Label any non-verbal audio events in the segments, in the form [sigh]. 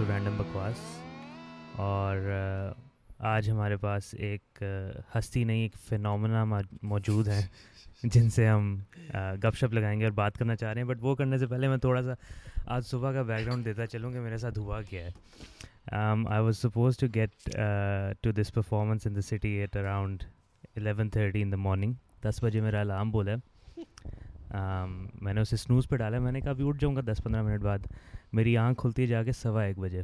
To random बकवास। और आज हमारे पास एक हस्ती नहीं, एक फिनोमेना मौजूद है, जिनसे हम गपशप लगाएँगे और बात करना चाह रहे हैं। बट वो करने से पहले मैं थोड़ा सा आज सुबह का बैकग्राउंड देता चलूँ कि मेरे साथ हुआ क्या है। I was suppose to get to this performance in the city at around eleven thirty in the morning दस बजे मेरा अलार्म बोला um, मैंने उसे स्नूज़ पे डाला। मैंने कहा अभी उठ जाऊँगा दस पंद्रह मिनट बाद। मेरी आँख खुलती है जाके सवा एक बजे।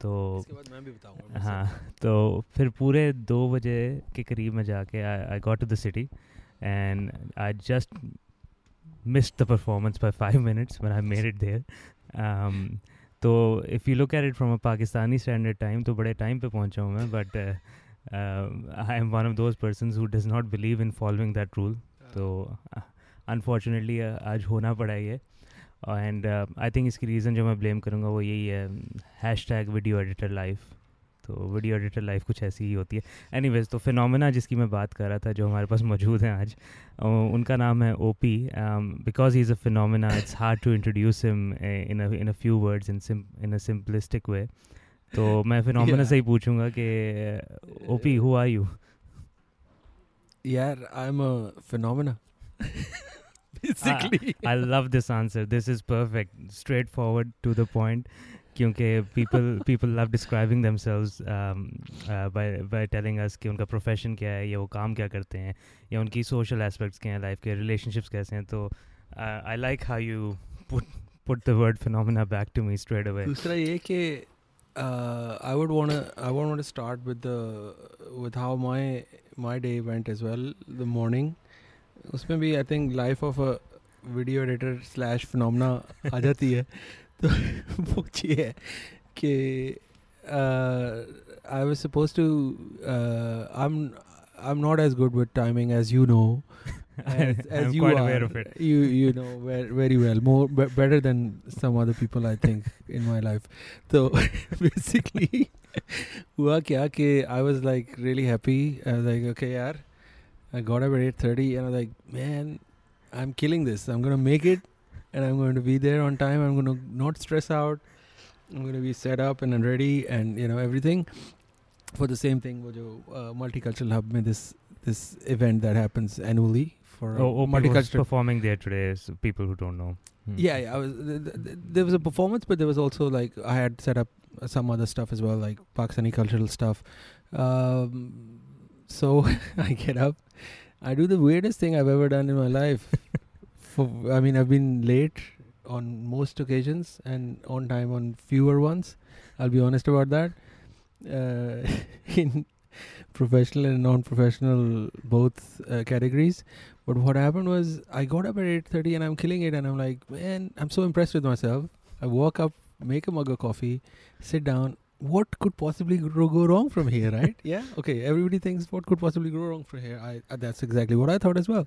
तो मैं भी बताऊँगा हाँ [laughs] तो फिर पूरे दो बजे के करीब में जाके I got to the city and I just missed the performance by five minutes when I made it there. Um, तो if you look at it from a Pakistani standard time तो बड़े टाइम पे पहुँचा हूँ मैं but I am one of those person who does not believe in following that rule तो unfortunately uh, आज होना पड़ा ये। एंड आई थिंक इसकी रीज़न जो मैं ब्लेम करूँगा वो यही है hashtag video editor life तो वीडियो एडिटर लाइफ कुछ ऐसी ही होती है। एनी वेज़ तो फिनोमिना जिसकी मैं बात कर रहा था जो हमारे पास मौजूद हैं आज उनका नाम है O P because he is a phenomena it's hard to introduce him in in a few words in in a simplistic way तो मैं फिनोमिना से ही पूछूँगा कि O P who are you यार I am a phenomena [laughs] basically I, I love this answer this is perfect straightforward to the point क्योंकि people [laughs] people love describing themselves um, uh, by by telling us कि उनका profession क्या है या वो काम क्या करते हैं या उनकी सोशल एस्पेक्ट्स क्या हैं लाइफ के रिलेशनशिप्स कैसे हैं तो I like how you put put the word phenomena back to me straight away दूसरा ये कि I would want to I would want to start with the with how my my day went as well the morning उसमें भी I think life of video editor slash फिनना आ जाती है। [laughs] तो वो ये है कि I was suppose to I am I am not as good with timing as you know as you you you know very well more better than some other people I think in my life तो basically हुआ क्या कि I was like really happy like okay यार I got up at 8.30 and I was like, man, I'm killing this. I'm going to make it and I'm going to be there on time. I'm going to not stress out. I'm going to be set up and ready and, you know, everything for the same thing. जो uh, multicultural hub में this this event that happens annually for oh, oh multicultural performing there today. So people who don't know. Hmm. Yeah, yeah. I was th- th- th- there was a performance, but there was also like I had set up some other stuff as well, like Pakistani cultural stuff. Um, so [laughs] I get up I do the weirdest thing I've ever done in my life. [laughs] For, I mean, I've been late on most occasions and on time on fewer ones. I'll be honest about that. Uh, [laughs] in professional and non-professional both uh, categories. But what happened was I got up at 8:30 and I'm killing it, and I'm like, man, I'm so impressed with myself. I walk up, make a mug of coffee, sit down, what could possibly go wrong from here, right? [laughs] yeah. Okay. Everybody thinks what could possibly go wrong from here. I uh, that's exactly what I thought as well.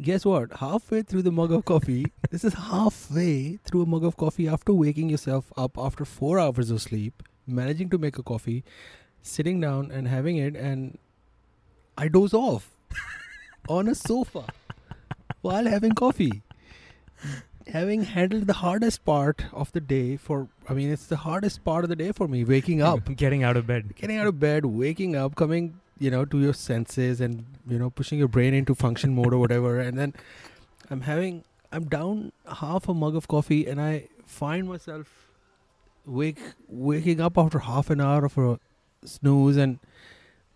Guess what? Halfway through the mug of coffee, [laughs] this is halfway through a mug of coffee after waking yourself up after four hours of sleep, managing to make a coffee, sitting down and having it, and I doze off [laughs] on a sofa while having coffee having handled the hardest part of the day for I mean it's the hardest part of the day for me waking up. [laughs] Getting out of bed. Getting out of bed waking up coming you know to your senses and you know pushing your brain into function mode or whatever. And then I'm having I'm down half a mug of coffee and I find myself wake waking up after half an hour of a snooze and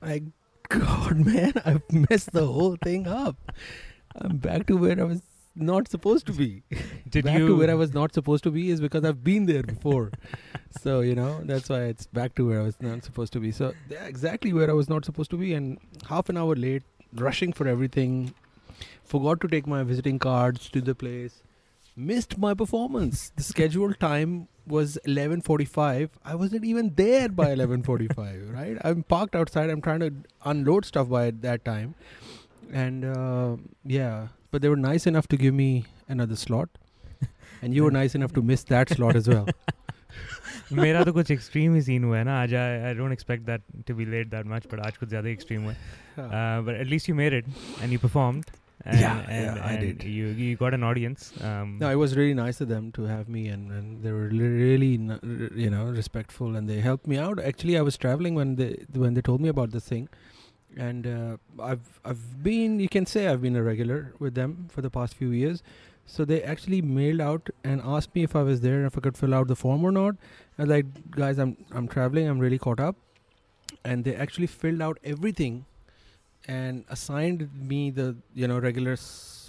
I [laughs] god man I've messed the whole thing up. I'm back to where I was not supposed to be. [laughs] Did back you to where I was not supposed to be is because I've been there before. [laughs] so you know that's why it's back to where I was not supposed to be. So yeah, exactly where I was not supposed to be, and half an hour late, rushing for everything. Forgot to take my visiting cards to the place. Missed my performance. The [laughs] scheduled time was 11:45. I wasn't even there by 11:45. right? I'm parked outside. I'm trying to unload stuff by that time, and uh, yeah, but they were nice enough to give me another slot and you were nice enough to miss that slot as well [laughs] मेरा तो कुछ extreme ही scene हुआ है ना आज I don't expect that to be late that much but आज कुछ ज़्यादा एक्सट्रीम हुआ है but at least you made it and you performed and, Yeah, and, yeah, I and did. You you got an audience. Um, No, it was really nice of them to have me, and, and they were li- really, n- r- you know, respectful, and they helped me out. Actually, I was traveling when they when they told me about this thing, and uh, I've I've been, you can say, I've been a regular with them for the past few years. So they actually mailed out and asked me if I was there if I could fill out the form or not. And like, guys, I'm I'm traveling. I'm really caught up, and they actually filled out everything, and assigned me the you know regular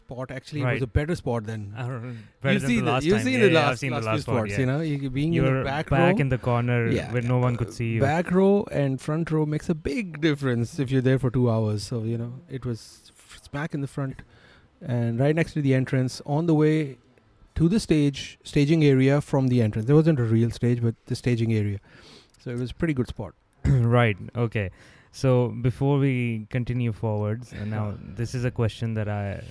spot. Actually, it was a better spot than [laughs] better you see the last you see yeah, the yeah, last, seen last the few last spots, yeah. you know, you being You're in the back, back row, in the corner Yeah, where no one uh, could see you. Back row and front row makes a big difference if you're there for two hours. So you know, it was smack in the front, and right next to the entrance, on the way to the stage, staging area from the entrance. There wasn't a real stage, but the staging area. So it was a pretty good spot. [coughs] right. Okay. So before we continue forwards, uh, now this is a question that I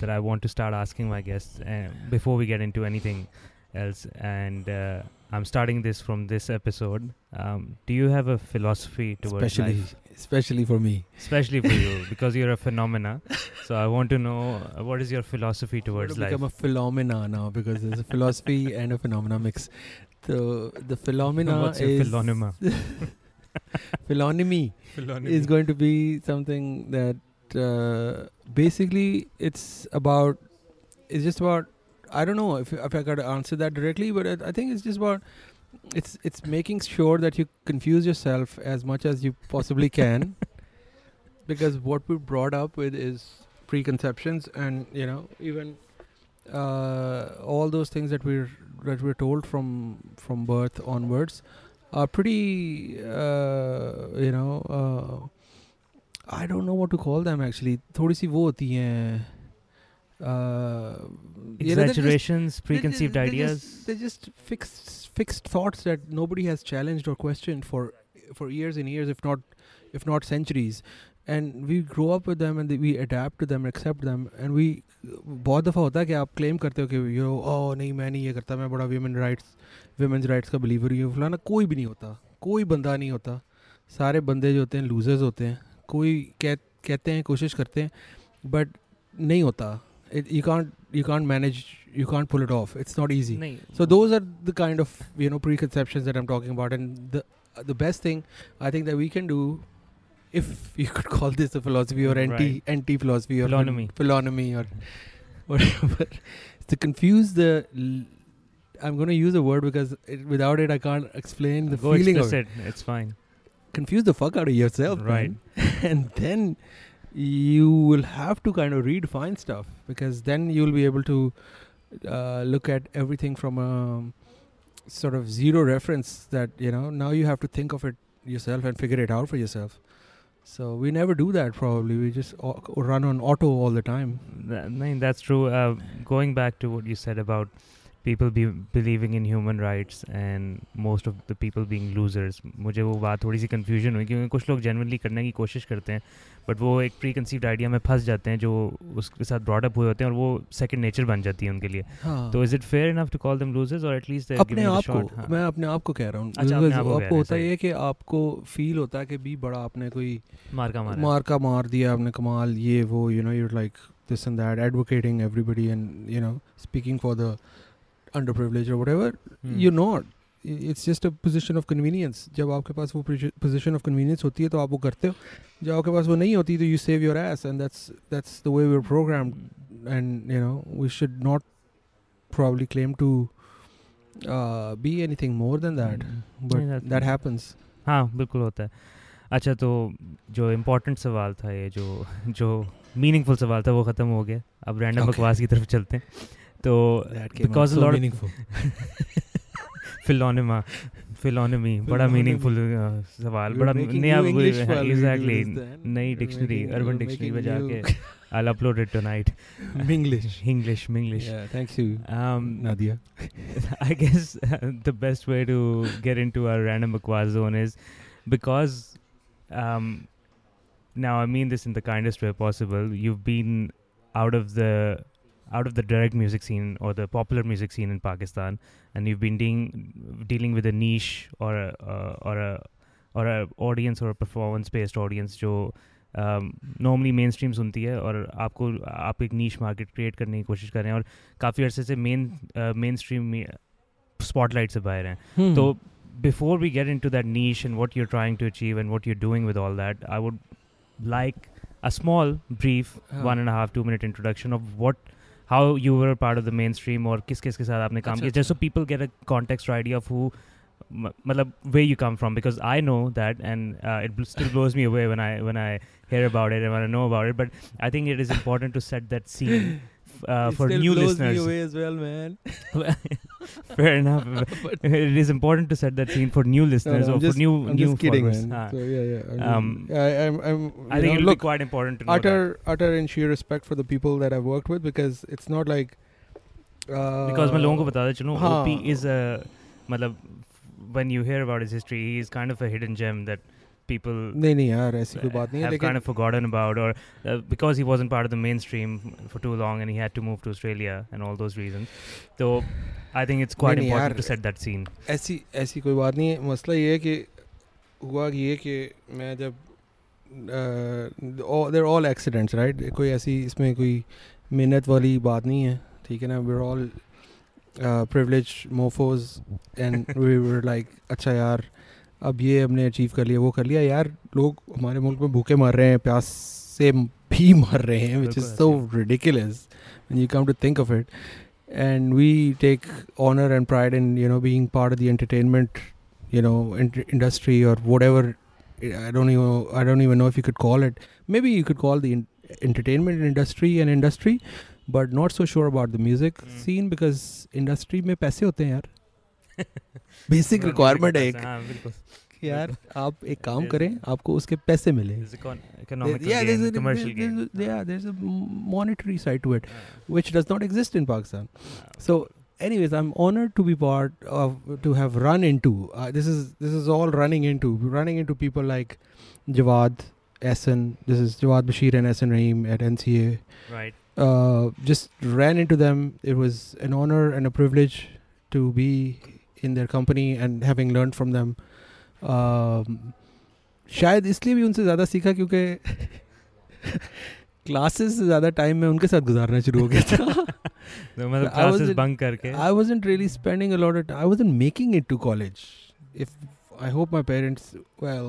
that I want to start asking my guests uh, before we get into anything else, and uh, I'm starting this from this episode. Um, do you have a philosophy towards especially, life, especially for me. especially for you, [laughs] because you're a phenomena? So I want to know uh, what is your philosophy I'm towards gonna life? become a phenomena now because there's a philosophy [laughs] and a phenomena mix. So the phenomena What's your is philonema? [laughs] philonymy is going to be something that uh, basically it's about it's just about I don't know if if I could answer that directly, but I, I think it's just about it's it's making sure that you confuse yourself as much as you possibly can, [laughs] because what we're brought up with is preconceptions and you know even uh, all those things that we're that we're told from from birth onwards are pretty uh, you know uh, I don't know what to call them actually थोड़ी सी वो होती हैं uh, Exaggerations, they're preconceived just- they're ideas. just- They're just fixed fixed thoughts that nobody has challenged or questioned for for years and years, if not if not centuries. And we grow up with them and we adapt to them, accept them, and we बहुत दफ़ा होता है कि आप claim करते हो कि you ओ नहीं मैं नहीं ये करता मैं बड़ा वीमेन राइट्स वीमेंस राइट्स का बिलीवर हूँ फलाना कोई भी नहीं होता कोई बंदा नहीं होता सारे बंदे जो होते हैं लूजर्स होते हैं कोई कह कहते हैं कोशिश करते हैं बट नहीं होता you can't you can't manage you can't pull it off it's not easy नहीं, so those are the kind of you know preconceptions that i'm talking about and the uh, the best thing i think that we can do if you could call this a philosophy or anti Right. anti philosophy or Philonymy. philonymy or whatever [laughs] to confuse the l- i'm going to use a word because it, without it i can't explain the go feeling of it explicit. It's fine. confuse the fuck out of yourself Right. [laughs] and then you will have to kind of redefine stuff because then you'll be able to uh, look at everything from a sort of zero reference that you know now you have to think of it yourself and figure it out for yourself so we never do that probably we just au- run on auto all the time I mean, that's true. Uh, going back to what you said about people be believing in human rights and most of the people being losers, मुझे वो बात थोड़ी सी confusion हुई क्योंकि कुछ लोग genuinely करने की कोशिश करते हैं बट वो एक प्री कंसीव्ड आइडिया में फंस जाते हैं जो उसके साथ ब्रॉड अप हुए होते हैं और वो सेकंड नेचर बन जाती है उनके लिए। हाँ। तो is it fair enough to call them losers और एटलीस्ट अपने आप को मैं अपने आप को कह रहा हूँ। अच्छा, आपको होता। है कि आपको फील होता है कि भी बड़ा आपने कोई मार का मारा मार का मार दिया आपने कमाल ये वो you know your like this and that advocating everybody and you know speaking for the privilege और whatever Hmm. You not it's just a position of convenience जब आपके पास वो पोजीशन ऑफ़ कन्वीनियंस होती है तो आप वो करते हो। जब आपके पास वो नहीं होती तो you save your ass and that's that's the way we are programmed and you know we should not probably claim to uh, be anything more than that. But नहीं, that- that happens. हाँ बिल्कुल होता है। अच्छा तो जो important सवाल था ये जो जो मीनिंगफुल सवाल था वो ख़त्म हो गया। अब रैंडम Okay. बकवास की तरफ़ चलते हैं। तो that came Because out a so lot of- meaningful फिलोनिमा फिलोनमी बड़ा Philonymy. मीनिंगफुल सवाल You're बड़ा making नया new English while we do exactly this then. नई You're dictionary making- urban you're dictionary में making जाके new- I'll upload it tonight [laughs] Minglish. English Minglish Yeah, thanks you, um Nadia. [laughs] I guess uh, the best way to get into our random bakwas zone is because um, now I mean this in the kindest way possible. You've been out of the out of the direct music scene or the popular music scene in Pakistan, and you've been dealing dealing with a niche or a uh, or a or a audience or a performance based audience जो normally main stream सुनती है और आपको आप एक नीच market create करने की कोशिश कर रहे हैं और काफ़ी अर्से से मेन मेन स्ट्रीम में स्पॉटलाइट से बाहर हैं Hmm. तो before we get into that niche and what you're trying to achieve and what you're doing with all that, I would like a small, brief, हाँ. one and a half, two minute introduction of what, how you were part of the mainstream or किस किस के साथ आपने काम अच्छा, किया, just so people get a context or idea of who, m- मतलब where you come from because I know that and uh, it bl- still blows me away when I when I hear about it and when I know about it. But I think it is important to set that scene. [laughs] f- Uh, It for still new blows me listeners, away as well, man. [laughs] fair enough. [laughs] [laughs] it is important to set that scene for new No, listeners no, or I'm just, for new I'm new just kidding, followers. man. Ah. So yeah, yeah. I mean, Um, I, I'm, I'm. I you think know, it'll look, be quite important to know utter, that. utter and sheer respect for the people that I've worked with because it's not like. Uh, Because मैं लोगों को बताता चलूँ हाँ. OP is a मतलब when you hear about his history, he is kind of a hidden gem that people नहीं नहीं यार ऐसी कोई बात नहीं है लेकिन kind of forgotten about or uh, because he wasn't part of the mainstream for too long and he had to move to Australia and all those reasons. So I think it's quite important to set that scene. ऐसी ऐसी कोई बात नहीं है मसला ये है कि हुआ ये कि मैं जब देर ऑल एक्सीडेंट्स राइट कोई ऐसी इसमें कोई मेहनत वाली बात नहीं है ठीक है ना we all privilege mofos and we were like अच्छा यार अब ये हमने अचीव कर लिया वो कर लिया। यार लोग हमारे मुल्क में भूखे मर रहे हैं प्यास से भी मर रहे हैं which is so ridiculous when you come to think of it and we take honour and pride in you know being part of the entertainment you know industry और whatever I don't even know if you could call it maybe you could call the entertainment industry and industry but not so sure about the music scene because industry में पैसे होते हैं यार। basic requirement है एक हाँ, बिल्कुल. कि यार आप एक काम There's- करें आपको उसके पैसे मिले There's econ- economical yeah, gain, there's a, commercial there's, gain. a- yeah, there's a monetary side to it, Ah, which does not exist in Pakistan. ah, So, anyways, I'm honored to be part of to have run into. Uh, this is this is all running into running into people like Jawad Essen. This is Jawad Bashir and Essen Rahim at NCA. right. Uh, just ran into them. It was an honor and a privilege to be in their company and having learned from them. Um, शायद इसलिए भी उनसे ज़्यादा सीखा क्योंकि [laughs] classes से ज़्यादा time मैं उनके साथ गुजारना शुरू हो गया था तो मतलब I was classes in- bunk करके I wasn't really spending a lot of time. I wasn't making it to college. If I hope my parents, well,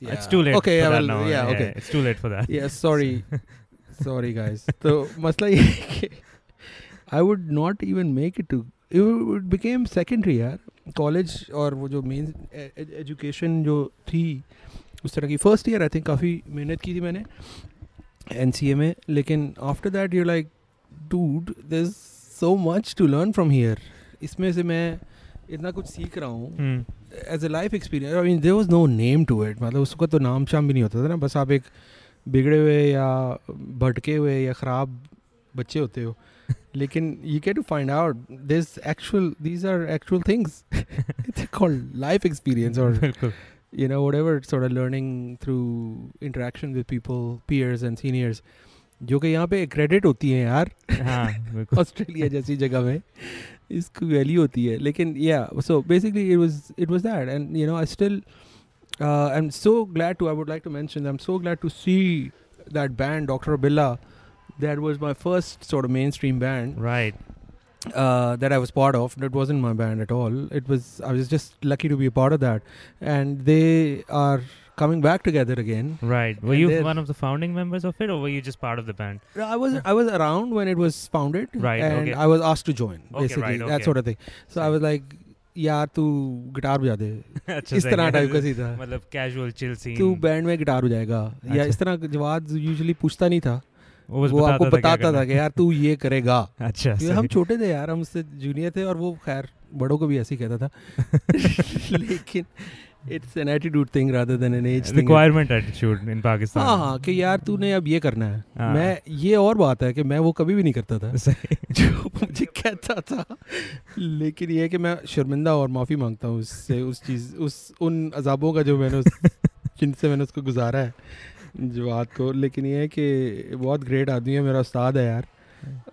yeah. It's too late Okay, for yeah, that well, now. yeah, okay. It's too late for that. Yeah, sorry, [laughs] sorry guys. So [laughs] मसला ये है कि I would not even make it to. Would- it became यार. College और वो जो main education जो थी उस तरह की फ़र्स्ट ईयर आई थिंक काफ़ी मेहनत की थी मैंने एन सी ए में. लेकिन after that you like dude there so much to learn from here इसमें से मैं इतना कुछ सीख रहा हूँ. As a life experience I mean there was no name to it मतलब उसका तो नाम शाम भी नहीं होता था ना. बस आप एक बिगड़े हुए या भटके हुए या ख़राब बच्चे होते हो। लेकिन you can to find out this actual these are actual things it's called life experience और बिल्कुल you know whatever sort of learning through interaction with people peers and seniors जो कि यहाँ पे क्रेडिट होती है यार हाँ बिल्कुल ऑस्ट्रेलिया जैसी जगह में इसकी वैल्यू होती है लेकिन या so basically it was it was that and you know I still I am so glad to I would like to mention I am so glad to see that band doctor Billa that was my first sort of mainstream band right uh, that I was part of. That wasn't my band at all. It was I was just lucky to be a part of that, and they are coming back together again. right were And you they're- one of the founding members of it or were you just part of the band I was I was around when it was founded, Right, And okay. I was asked to join, Okay, basically right, that okay. sort of thing. So I was like, यार तू guitar बजा दे अच्छा इस सही तरह है। Type का सी था मतलब कैजुअल चिल सीन तू बैंड में गिटार बजाएगा या अच्छा। इस तरह जवाब यूजुअली पूछता नहीं था वो बस वो आपको बताता था बताता था कि यार तू ये करेगा। अच्छा क्योंकि हम छोटे थे यार हम उससे जूनियर थे और वो खैर बड़ों को भी ऐसे ही कहता था। [laughs] लेकिन it's an attitude thing rather than an age thing requirement attitude in Pakistan हाँ हाँ कि यार तूने अब ये करना है। हाँ। मैं ये और बात है कि मैं वो कभी भी नहीं करता था। [laughs] जो मुझे कहता था। लेकिन ये है कि मैं शर्मिंदा और माफ़ी माँगता हूँ उससे उस चीज़ उस उन अजाबों का जो मैंने उस [laughs] जिनसे मैंने उसको गुजारा है। जवाद को लेकिन ये है कि बहुत ग्रेट आदमी है मेरा उस्ताद है यार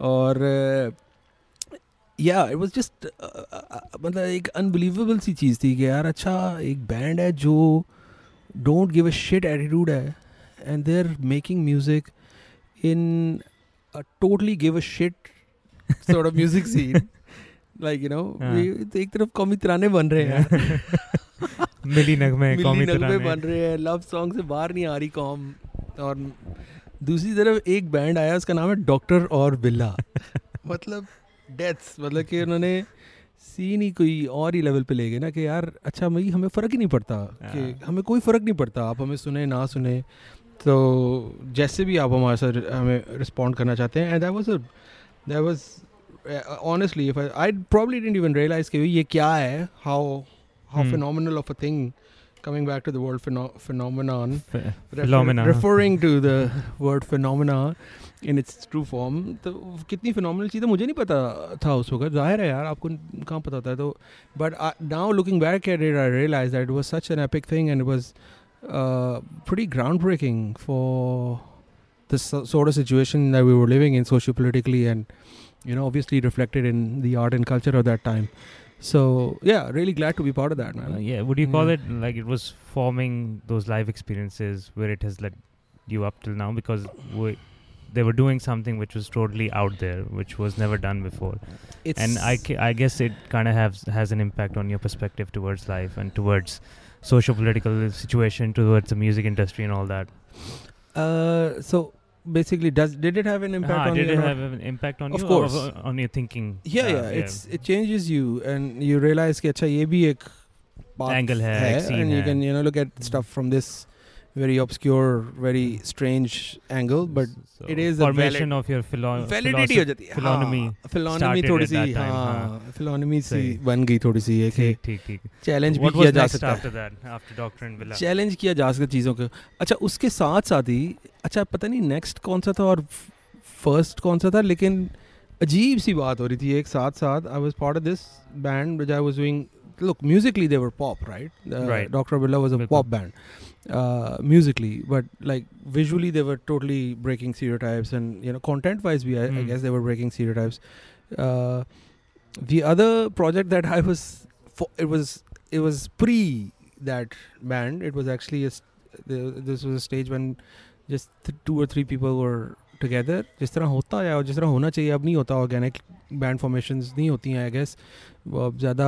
और या इट वाज जस्ट मतलब एक अनबिलीवेबल सी चीज़ थी कि यार अच्छा एक बैंड है जो don't give a shit attitude है and give a shit sort of music scene. [laughs] Like, you know, हाँ. we- तो एक तरफ़ कॉमी तराने बन रहे हैं [laughs] [laughs] मिली नगमे मिली नगमे बन रहे हैं। लव सॉन्ग से बाहर नहीं आ रही कॉम। और दूसरी तरफ़ एक बैंड आया उसका नाम है डॉक्टर और बिल्ला [laughs] मतलब डेथ्स मतलब कि उन्होंने सीन ही कोई और ही लेवल पे ले गए ना कि यार अच्छा भाई हमें फ़र्क ही नहीं पड़ता कि हाँ। हमें कोई फ़र्क नहीं पड़ता आप हमें सुने ना सुने। तो जैसे भी आप हमारे साथ हमें रिस्पॉन्ड करना चाहते हैं। And that was that was honestly I probably didn't even realize कि ये क्या है how how Hmm. phenomenal of a thing coming back to the word pheno- phenomenon Ph- refer- Phenomena. referring to the [laughs] word phenomena in its true form तो कितनी phenomenal चीज़ है मुझे नहीं पता था उस वक्त जाहिर है यार आपको कहाँ पता होता है तो but I, now looking back at it I realized that it was such an epic thing and it was uh, pretty groundbreaking for the so- sort of situation that we were living in socio-politically and you know obviously reflected in the art and culture of that time so yeah really glad to be part of that man Uh, yeah, would you call Yeah. it like it was forming those live experiences where it has led you up till now because we, they were doing something which was totally out there, which was never done before, it's and I, ca- I guess it kind of has has an impact on your perspective towards life and towards socio-political situation, towards the music industry and all that. uh so basically does did it have an impact ah, on did you it have an impact on of you course. on your thinking yeah yeah, yeah. It's, it changes you and you realize ki acha ye bhi ek angle hai, and hai. you can you know look at stuff from this very obscure very strange angle but So it is a formation of your philo- validity हो philosophy- जाती है philonymy philonymy started थोड़ी at C that time, हाँ philonymy सी। बन गई थोड़ी सी है ठीक ठीक ठीक चैलेंज भी What किया was जा next सकता है after that? After Doctor and Villa? Challenge किया जा सकता है चीज़ों को अच्छा उसके साथ साथ ही अच्छा पता नहीं नेक्स्ट कौन सा था और फ़र्स्ट कौन सा था लेकिन अजीब सी बात हो रही थी एक साथ साथ I was part of this band which I was doing look musically they were pop right, uh, Right. dr Billa was a Bilkul. pop band uh, musically but like visually they were totally breaking stereotypes and you know content wise we I, I Hmm. guess they were breaking stereotypes uh, the other project that I was fo- it was it was pre that band it was actually a st- the, this was a stage when just th- two or three people were together जिस तरह होता है और जिस तरह होना चाहिए अब नहीं होता ऑर्गेनिक बैंड फॉर्मेशंस नहीं होती हैं आई गेस अब ज़्यादा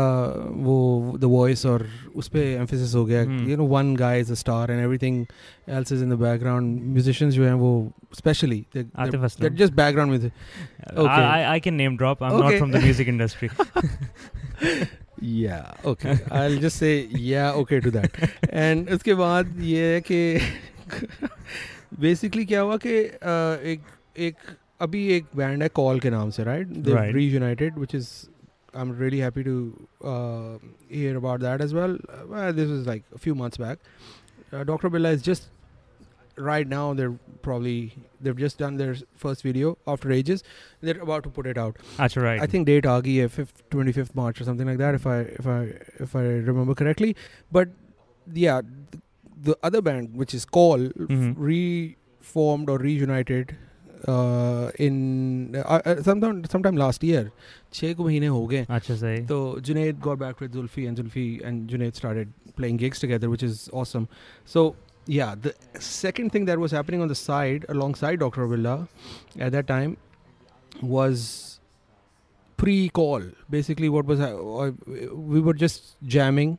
वो द वॉइस और उस पर एम्फेसिस हो गया you know one guy is a star and everything else is in the background musicians जो हैं वो स्पेशली या okay I will just say या ओके टू दैट एंड उसके बाद ये है कि बेसिकली क्या हुआ कि uh, एक एक अभी एक बैंड है कॉल के नाम से right united which is I'm really happy to uh, hear about that as well. well. This was like a few months back. Uh, Dr. Billa is just right now. They're probably they've just done their first video after ages. They're about to put it out. That's right. I think date Agi 25th March or something like that. If I if I if I remember correctly. But yeah, the other band which is Call mm-hmm. reformed or reunited uh, in uh, uh, sometime sometime last year छः को महीने हो गए अच्छा सही. so Junaid got back with Zulfi and Zulfi and Junaid started playing gigs together which is awesome so yeah the second thing that was happening on the side alongside Dr. Villa at that time was pre-call basically what was ha- uh, we were just jamming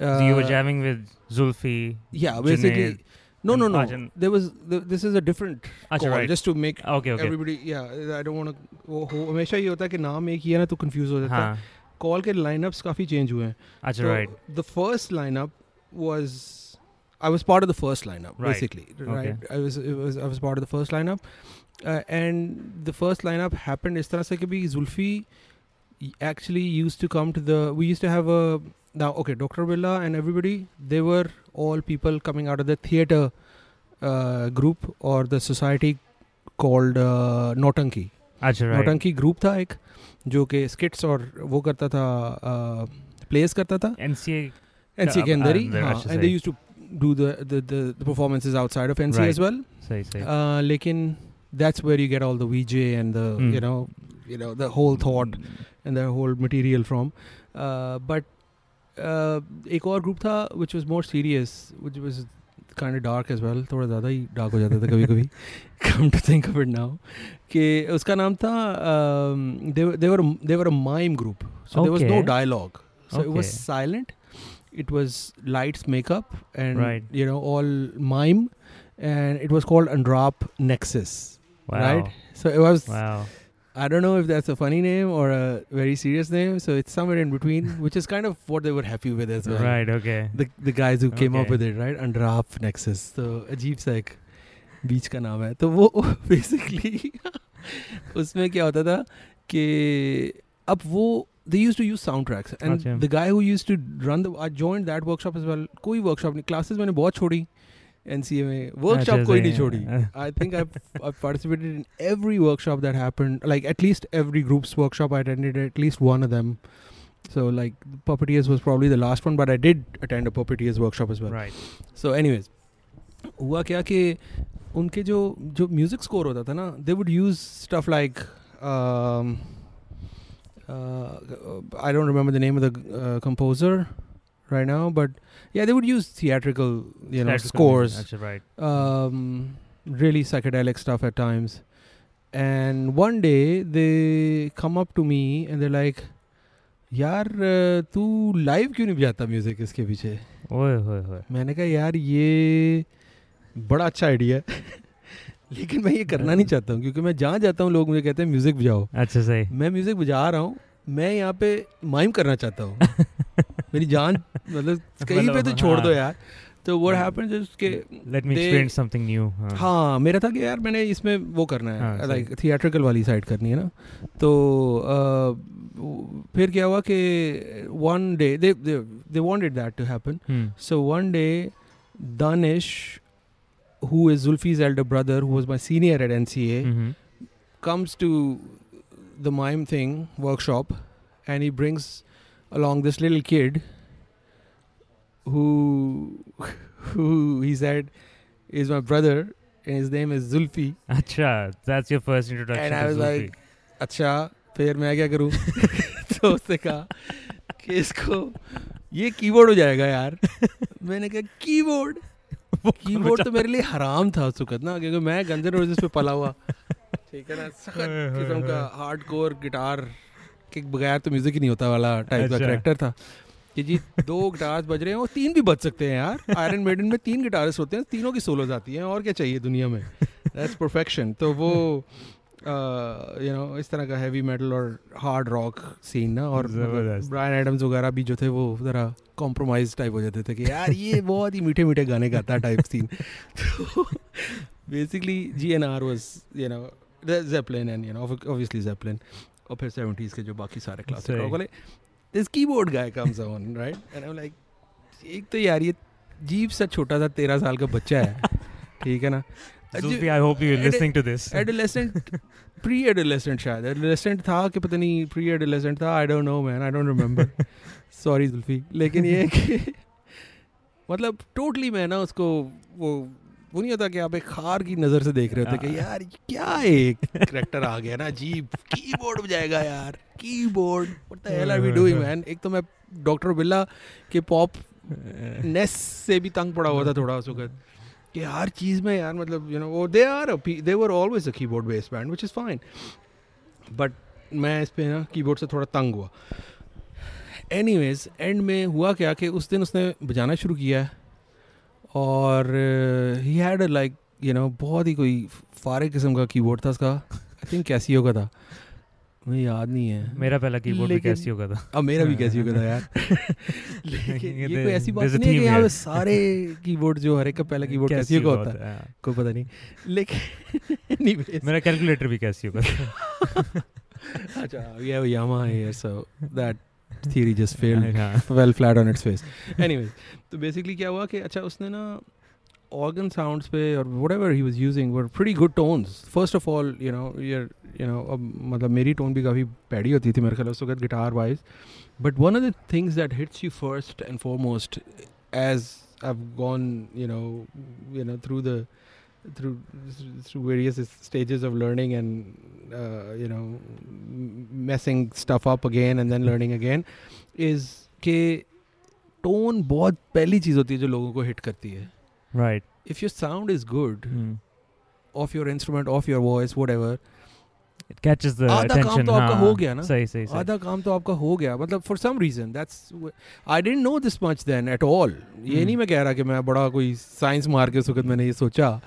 uh, so you were jamming with Zulfi. yeah basically Junaid No no no there was th- this is a different Acha, call right. just to make Okay, okay. everybody yeah I don't want to वो हो- हमेशा ये होता है कि नाम एक ही है ना तो कंफ्यूज हो जाता है हाँ. कॉल के लाइनअप्स काफ़ी चेंज हुए हैं अच्छा right. The first lineup was I was part of the first lineup Right. basically. Okay. Right. I was it was I was part of the first lineup. Uh, and the first lineup happened इस तरह से कि भी Zulfi actually used to come to the we used to have a now okay Dr. Villa and everybody they were all people coming out of the theater uh, group or the society called uh, Notanki. अच्छा right. Nautanki group था एक जो कि स्किट्स और वो करता था place करता था NCA. एनसी के अंदर ही हाँ अच्छा, and they. Used to do the the performances outside of N Right. As well सही सही. लेकिन that's where you get all the VJ and the Hmm. You know you know the whole thought and the whole material from uh, but uh, एक और group था which was more serious which was kind of dark as well थोड़ा ज़्यादा ही dark हो जाता था कभी कभी come to think of it now कि उसका नाम था um, they, were- they were they were a mime group so there was no Okay. dialogue so it was Okay. silent it was lights makeup and Right. you know all mime and it was called Andrap Nexus Wow. right so it was Wow. I don't know if that's a funny name or a very serious name so it's somewhere in between [laughs] which is kind of what they were happy with as well Right. Okay. the the guys who came up Okay. with it right Andrap Nexus तो अजीब सा एक बीच का नाम है तो वो basically उसमें क्या होता था कि अब वो they used to use soundtracks and अच्छा। the guy who used to run the I joined that workshop as well कोई workshop नहीं classes मैंने बहुत छोड़ी NCA में workshop अच्छा, कोई सही नहीं है। छोड़ी [laughs] I think I've, I've participated in every workshop that happened like at least every group's workshop I attended at least one of them so like puppeteers was probably the last one but I did attend a puppeteers workshop as well Right. So anyways हुआ क्या कि उनके जो जो music score होता था ना they would use stuff like um, I don't remember the name of the composer right now but yeah they would use theatrical you know Theatrical scores music, That's right. um, really psychedelic stuff at times. And one day they come up to me and they're like, यार uh, तू live क्यों नहीं बजाता music इसके पीछे ओए होए होए मैंने कहा यार ये बड़ा अच्छा आइडिया है लेकिन मैं ये करना नहीं चाहता हूँ क्योंकि मैं जहाँ जाता हूँ लोग मुझे कहते हैं म्यूज़िक बजाओ अच्छा सही मैं म्यूज़िक बजा रहा हूँ मैं यहाँ पे माइम करना चाहता हूँ मेरी जान मतलब [laughs] कहीं पे तो छोड़ दो हाँ। यार तो व्हाट हैपेंस इज़ के let me experience something new हाँ मेरा था कि यार मैंने इसमें वो करना हाँ, है। लाइक थिएट्रिकल वाली साइड करनी है ना तो फिर क्या हुआ कि one day they they wanted that to happen so one day Danish is Zulfi's elder brother who was my senior at NCA Mm-hmm. comes to the mime thing workshop and he brings along this little kid who who he said is my brother and his name is Zulfi Acha, that's your first introduction. And I was Zulfi. like, अच्छा फिर मैं क्या करूँ तो उसने कहा कि इसको ये कीबोर्ड हो जाएगा यार मैंने कहा कीबोर्ड कीबोर्ड तो मेरे लिए हराम था उस वक्त ना क्योंकि मैं गंदे रोजेस पे पला हुआ ठीक है ना सख्त किस्म का हार्ड कोर गिटार के बगैर तो म्यूज़िक ही नहीं होता वाला टाइप का अच्छा। करेक्टर था। कि जी दो गिटार्स बज रहे हैं और तीन भी बज सकते हैं यार। आयरन मेडन में तीन गिटारिस्ट होते हैं तीनों की सोलोज आती हैं और क्या चाहिए दुनिया में? दैट्स परफेक्शन तो वो यू नो इस तरह का हैवी मेटल और हार्ड रॉक सीन ना और। ब्रायन एडम्स वगैरह भी जो थे वो जरा कॉम्प्रोमाइज टाइप हो जाते थे कि यार ये बहुत ही मीठे मीठे गाने गाता टाइप सीन तो basically G N R was you know Zeppelin and you know obviously Zeppelin और फिर सेवेंटीज़ के जो बाकी सारे क्लासिक। रॉक वाले this keyboard guy comes on right and I like एक तो यार ये जीप सा छोटा सा तेरह साल का बच्चा है। [laughs] ठीक है ना? Zulfi, I hope you're listening to this. Pre adolescent [laughs] शायद। एडोलेसेंट था कि पता नहीं एडोलेसेंट था I don't know man I don't remember sorry Zulfi लेकिन ये कि मतलब टोटली मैं ना उसको वो वो नहीं होता कि आप एक खार की नज़र से देख रहे होते कि यार क्या एक करेक्टर आ गया ना अजीब। [laughs] कीबोर्ड बजाएगा यार। Keyboard what the hell are we doing man एक तो मैं डॉक्टर बिल्ला के पॉप नेस से भी तंग पड़ा हुआ था थोड़ा उस वक्त कि हर चीज़ में यार मतलब यू नो वो they are they were always a keyboard based band which is fine but मैं इस पे ना कीबोर्ड से थोड़ा तंग हुआ। एनीवेज एंड में हुआ क्या कि उस दिन उसने बजाना शुरू किया। और he had like you know बहुत ही कोई फारे किस्म का कीबोर्ड था उसका। आई थिंक कैसी होगा था। मुझे याद नहीं है। मेरा पहला कीबोर्ड भी कैसी होगा था। अब मेरा भी कैसी होगा था यार। [laughs] लेकिन ये ये कोई ऐसी बात नहीं है कि यहाँ सारे कीबोर्ड जो हर एक का पहला कीबोर्ड कैसी होगा होता है। है कोई पता नहीं। लेकिन मेरा कैलकुलेटर भी कैसी होगा था। [laughs] अच्छा a Yamaha here so that theory just failed हाँ, well [laughs] flat on its face anyways तो basically क्या हुआ कि अच्छा उसने ना organ sounds पे और whatever he was using were pretty good tones first of all you know you're you know अब मतलब मेरी टोन भी काफ़ी पैडी होती थी मेरे ख्याल उस वक्त guitar wise but one of the things that hits you first and foremost as I've gone you know you know through the through through various stages of learning and uh, you know m- messing stuff up again and then learning again is कि tone बहुत पहली चीज़ होती है जो लोगों को hit करती है Right. if your sound is good Hmm. of your instrument of your voice whatever आधा काम तो आपका हाँ, हो गया ना सही सही. आधा काम तो आपका हो गया मतलब for some reason that's I don't know this much then at all ये Hmm. नहीं मैं कह रहा कि मैं बड़ा कोई साइंस मार के उस वक्त मैंने ये सोचा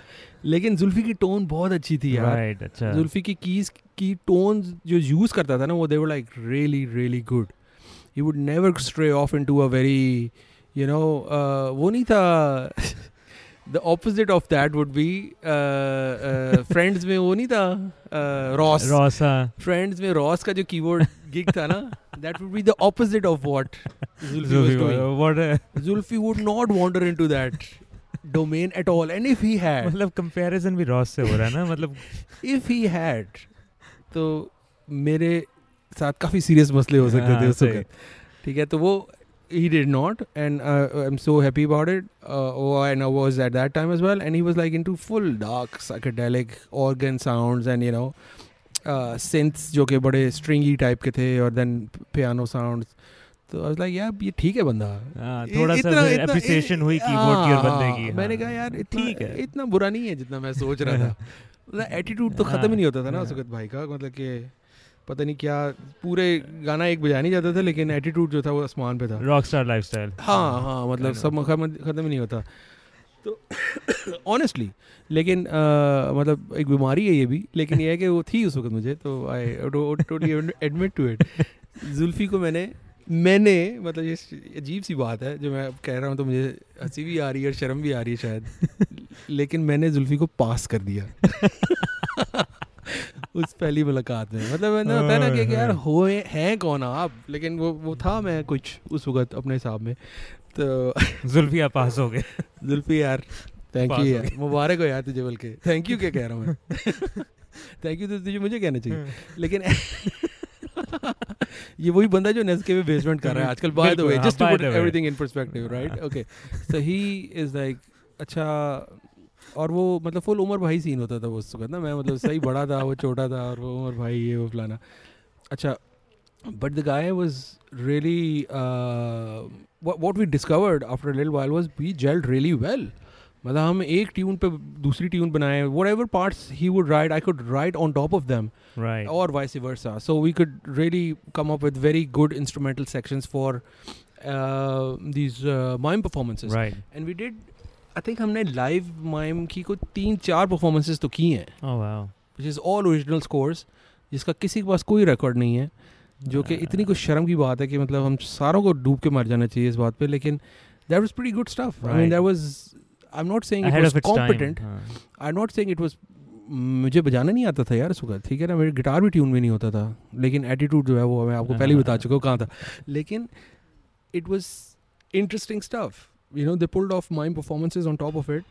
लेकिन जुल्फी की टोन बहुत अच्छी थी यार Right. अच्छा. जुल्फी की कीज की टोन जो यूज़ करता था ना वो they were like really really good he would never stray off into a very you know वो नहीं था the opposite of that would be Friends में वो नहीं था रॉस Rosa. फ्रेंड्स में रॉस का जो कीबोर्ड गिग था ना that would be the opposite of what Zulfi would not wander into that domain at all and if he had मतलब कंपैरिजन भी रॉस से हो रहा है ना मतलब इफ़ ही हैड तो मेरे साथ काफ़ी सीरियस मसले हो सकते थे हाँ, उस वक्त। ठीक है तो वो he did not and uh, i'm so happy about it uh, oh and i was at that time as well and he was like into full dark psychedelic organ sounds and you know uh, जो कि बड़े stringy type के थे और then piano sounds तो I like यार ये ठीक है बंदा हाँ, थोड़ा सा इतना- एप्रिसिएशन हुई हाँ, कीबोर्ड की और बंदे हाँ, की मैंने हाँ। कहा यार ठीक है इतना बुरा नहीं है जितना मैं सोच रहा था मतलब एटीट्यूड तो खत्म ही नहीं होता था ना हाँ। सुगत भाई का मतलब कि पता नहीं क्या पूरे गाना एक बजा नहीं जाता था लेकिन एटीट्यूड जो था वो आसमान पे था। रॉक स्टार लाइफ स्टाइल हाँ हाँ मतलब सब खत्म खत्म ही नहीं होता। तो [coughs] ऑनेस्टली लेकिन अ, मतलब एक बीमारी है ये भी लेकिन ये है कि वो थी उस वक्त मुझे तो I totally admit to it Zulfi को मैंने मैंने मतलब ये अजीब सी बात है जो मैं अब कह रहा हूँ तो मुझे हँसी भी आ रही है और शर्म भी आ रही है शायद। लेकिन मैंने जुल्फी को पास कर दिया। [laughs] उस पहली मुलाकात में। मतलब मैंने होता है ना कि यार हो। हैं कौन आप? लेकिन वो वो था मैं कुछ उस वक्त अपने हिसाब में। तो [laughs] जुल्फिया पास हो गए। जुल्फी यार थैंक यू यार। मुबारक हो यार तुझे बल्कि। थैंक यू क्या कह रहा हूँ मैं? [laughs] थैंक यू तो तुझे मुझे कहना चाहिए। लेकिन [laughs] ये वही बंदा जो नेस्के में बेसमेंट कर रहा है। आजकल बाय द वे हाँ, just to put everything in perspective right okay so he is like अच्छा और वो मतलब फुल उमर भाई सीन होता था वो उस वक्त ना मैं मतलब सही बड़ा था वो छोटा था और वो उमर भाई ये वो फलाना अच्छा but the guy was really what we discovered after little while was we jelled really well मतलब हम एक ट्यून पे दूसरी ट्यून बनाए whatever parts he would write I could write on top of them vice versa. So we could really come up with very good instrumental sections for uh, these uh, mime performances. And we did, I think हमने live mime की को तीन चार performances तो की हैं, which is all original scores, जिसका किसी के पास कोई रिकॉर्ड नहीं है जो कि इतनी कुछ शर्म की बात है कि मतलब हम सारों को डूब के मर जाना चाहिए इस बात पे लेकिन. I mean Right. that was I'm not saying it ahead was of its competent. time हाँ. I not saying it was मुझे बजाना नहीं आता था यार उस वक्त ठीक है ना मेरे गिटार भी ट्यून में नहीं होता था लेकिन एटीट्यूड जो है वो मैं आपको पहले ही बता हाँ। चुका हूँ कहाँ था लेकिन it was interesting stuff You know they pulled off mime performances on top of it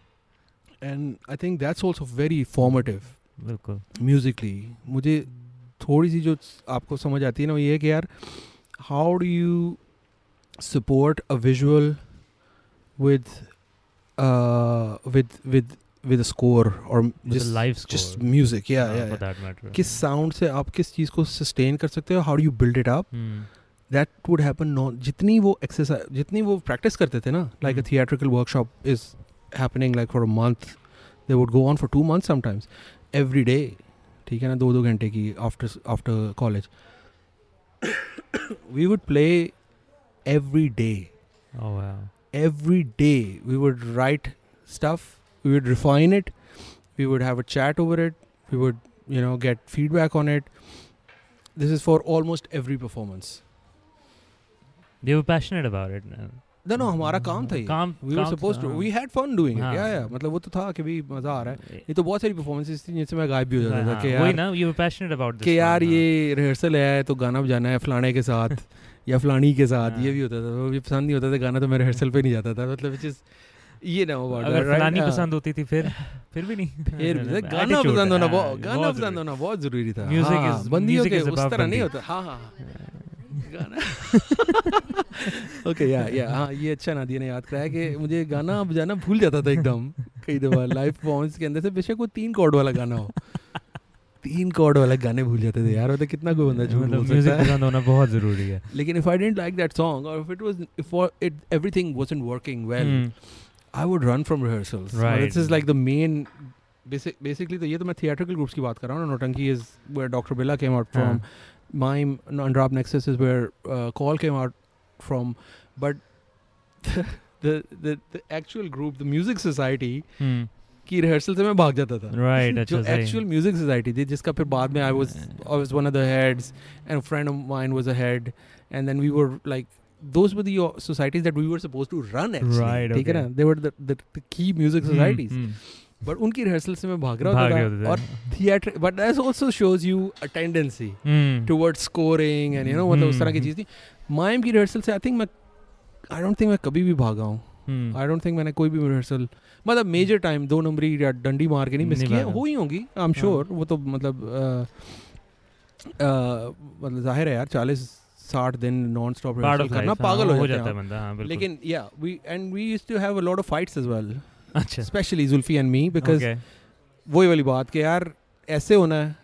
and I think that's also very formative बिल्कुल म्यूजिकली मुझे थोड़ी सी जो आपको समझ आती है ना वो ये है कि यार how do you support a visual with with with with score और With a live score just music yeah हाँ, yeah, for yeah. that matter किस साउंड से आप किस चीज़ को सस्टेन कर सकते हो how do you build it up Hmm. That would happen no जितनी वो एक्सरसाइज जितनी वो प्रैक्टिस करते थे ना like a theatrical workshop is happening like for a month they would go on for two month sometimes every day ठीक है ना दो दो घंटे की after after college we would play every day every day we would write stuff we would refine it we would have a chat over it we would you know get feedback on it this is for almost every performance they were passionate about it man. no no हमारा काम था ये। काम we were supposed to हाँ. we had fun doing it हाँ. yeah yeah. मतलब वो तो था कि भी मज़ा आ रहा है। ये तो बहुत सारी परफॉर्मेंसेस थी जिनसे मैं गायब भी हो जाता था हाँ, कि वही ना you were passionate about this कि यार. ये रिहर्सल है तो गाना बजाना है फलाने के साथ [laughs] या फलानी के साथ. ये भी होता था। वो भी पसंद नहीं होता था गाना तो मैं रिहर्सल पे नहीं जाता था मतलब which is ये ना अबाउट अगर फलानी पसंद होती थी फिर [laughs] फिर भी नहीं। फिर [laughs] गाना पसंद होना बहुत गाना पसंद होना बहुत ज़रूरी था। हाँ, is- बंदियों के उस तरह नहीं होता। हाँ हाँ ओके या या हाँ ये अच्छा नादिया ने याद कराया कि मुझे गाना बजाना भूल जाता था एकदम कई दफ़ा लाइव परफॉर्मेंस के अंदर से बेशक वो तीन कॉर्ड वाला गाना हो। तीन कॉर्ड वाले गाने भूल जाते थे यार मतलब कितना कोई बंदा झूठ मतलब बोल सकता है। होना बहुत ज़रूरी है। लेकिन if I didn't like that song और if it was for it everything wasn't working well I would run from rehearsals this is like the main basically तो ये तो मैं थिएट्रिकल ग्रुप्स की बात कर रहा हूँ नोटंकी is where doctor Billa came out from Mime and Rob Nexus is where uh, Call came out from. But the, [laughs] the the the actual group, the Music Society Hmm. की rehearsal से मैं भाग जाता था. Right. अच्छा [laughs] जो सही. Actual music society थी जिसका फिर बाद में I was I was one of the heads and friend of mine was a head and then we were like those were the uh, societies that we were supposed to run actually Right, ठीक है okay. ना they were the, the, the key music Hmm, societies hmm. But उनकी rehearsal से मैं भाग रहा भाग होता था और theatre that also shows you a tendency Hmm. towards scoring and you know मतलब उस तरह की Hmm. चीज़ थी माइम की रिहर्सल से आई थिंक मैं आई डोंट थिंक मैं कभी भी भागा हूँ Hmm. आई डोंट थिंक मैंने कोई भी रिहर्सल मतलब मेजर टाइम दो नंबरी या डंडी मार के नहीं मिस किया भागा। हुई होंगी आई एम हाँ। श्योर वो तो मतलब अ, अ, मतलब ज़ाहिर है यार चालीस साठ दिन नॉन स्टॉप करना पागल हाँ, हो हो जाता है है बंदा हाँ लेकिन या we and we used to have a lot of fights as well अच्छा। Especially Zulfi and me because वही वाली बात कि यार ऐसे होना है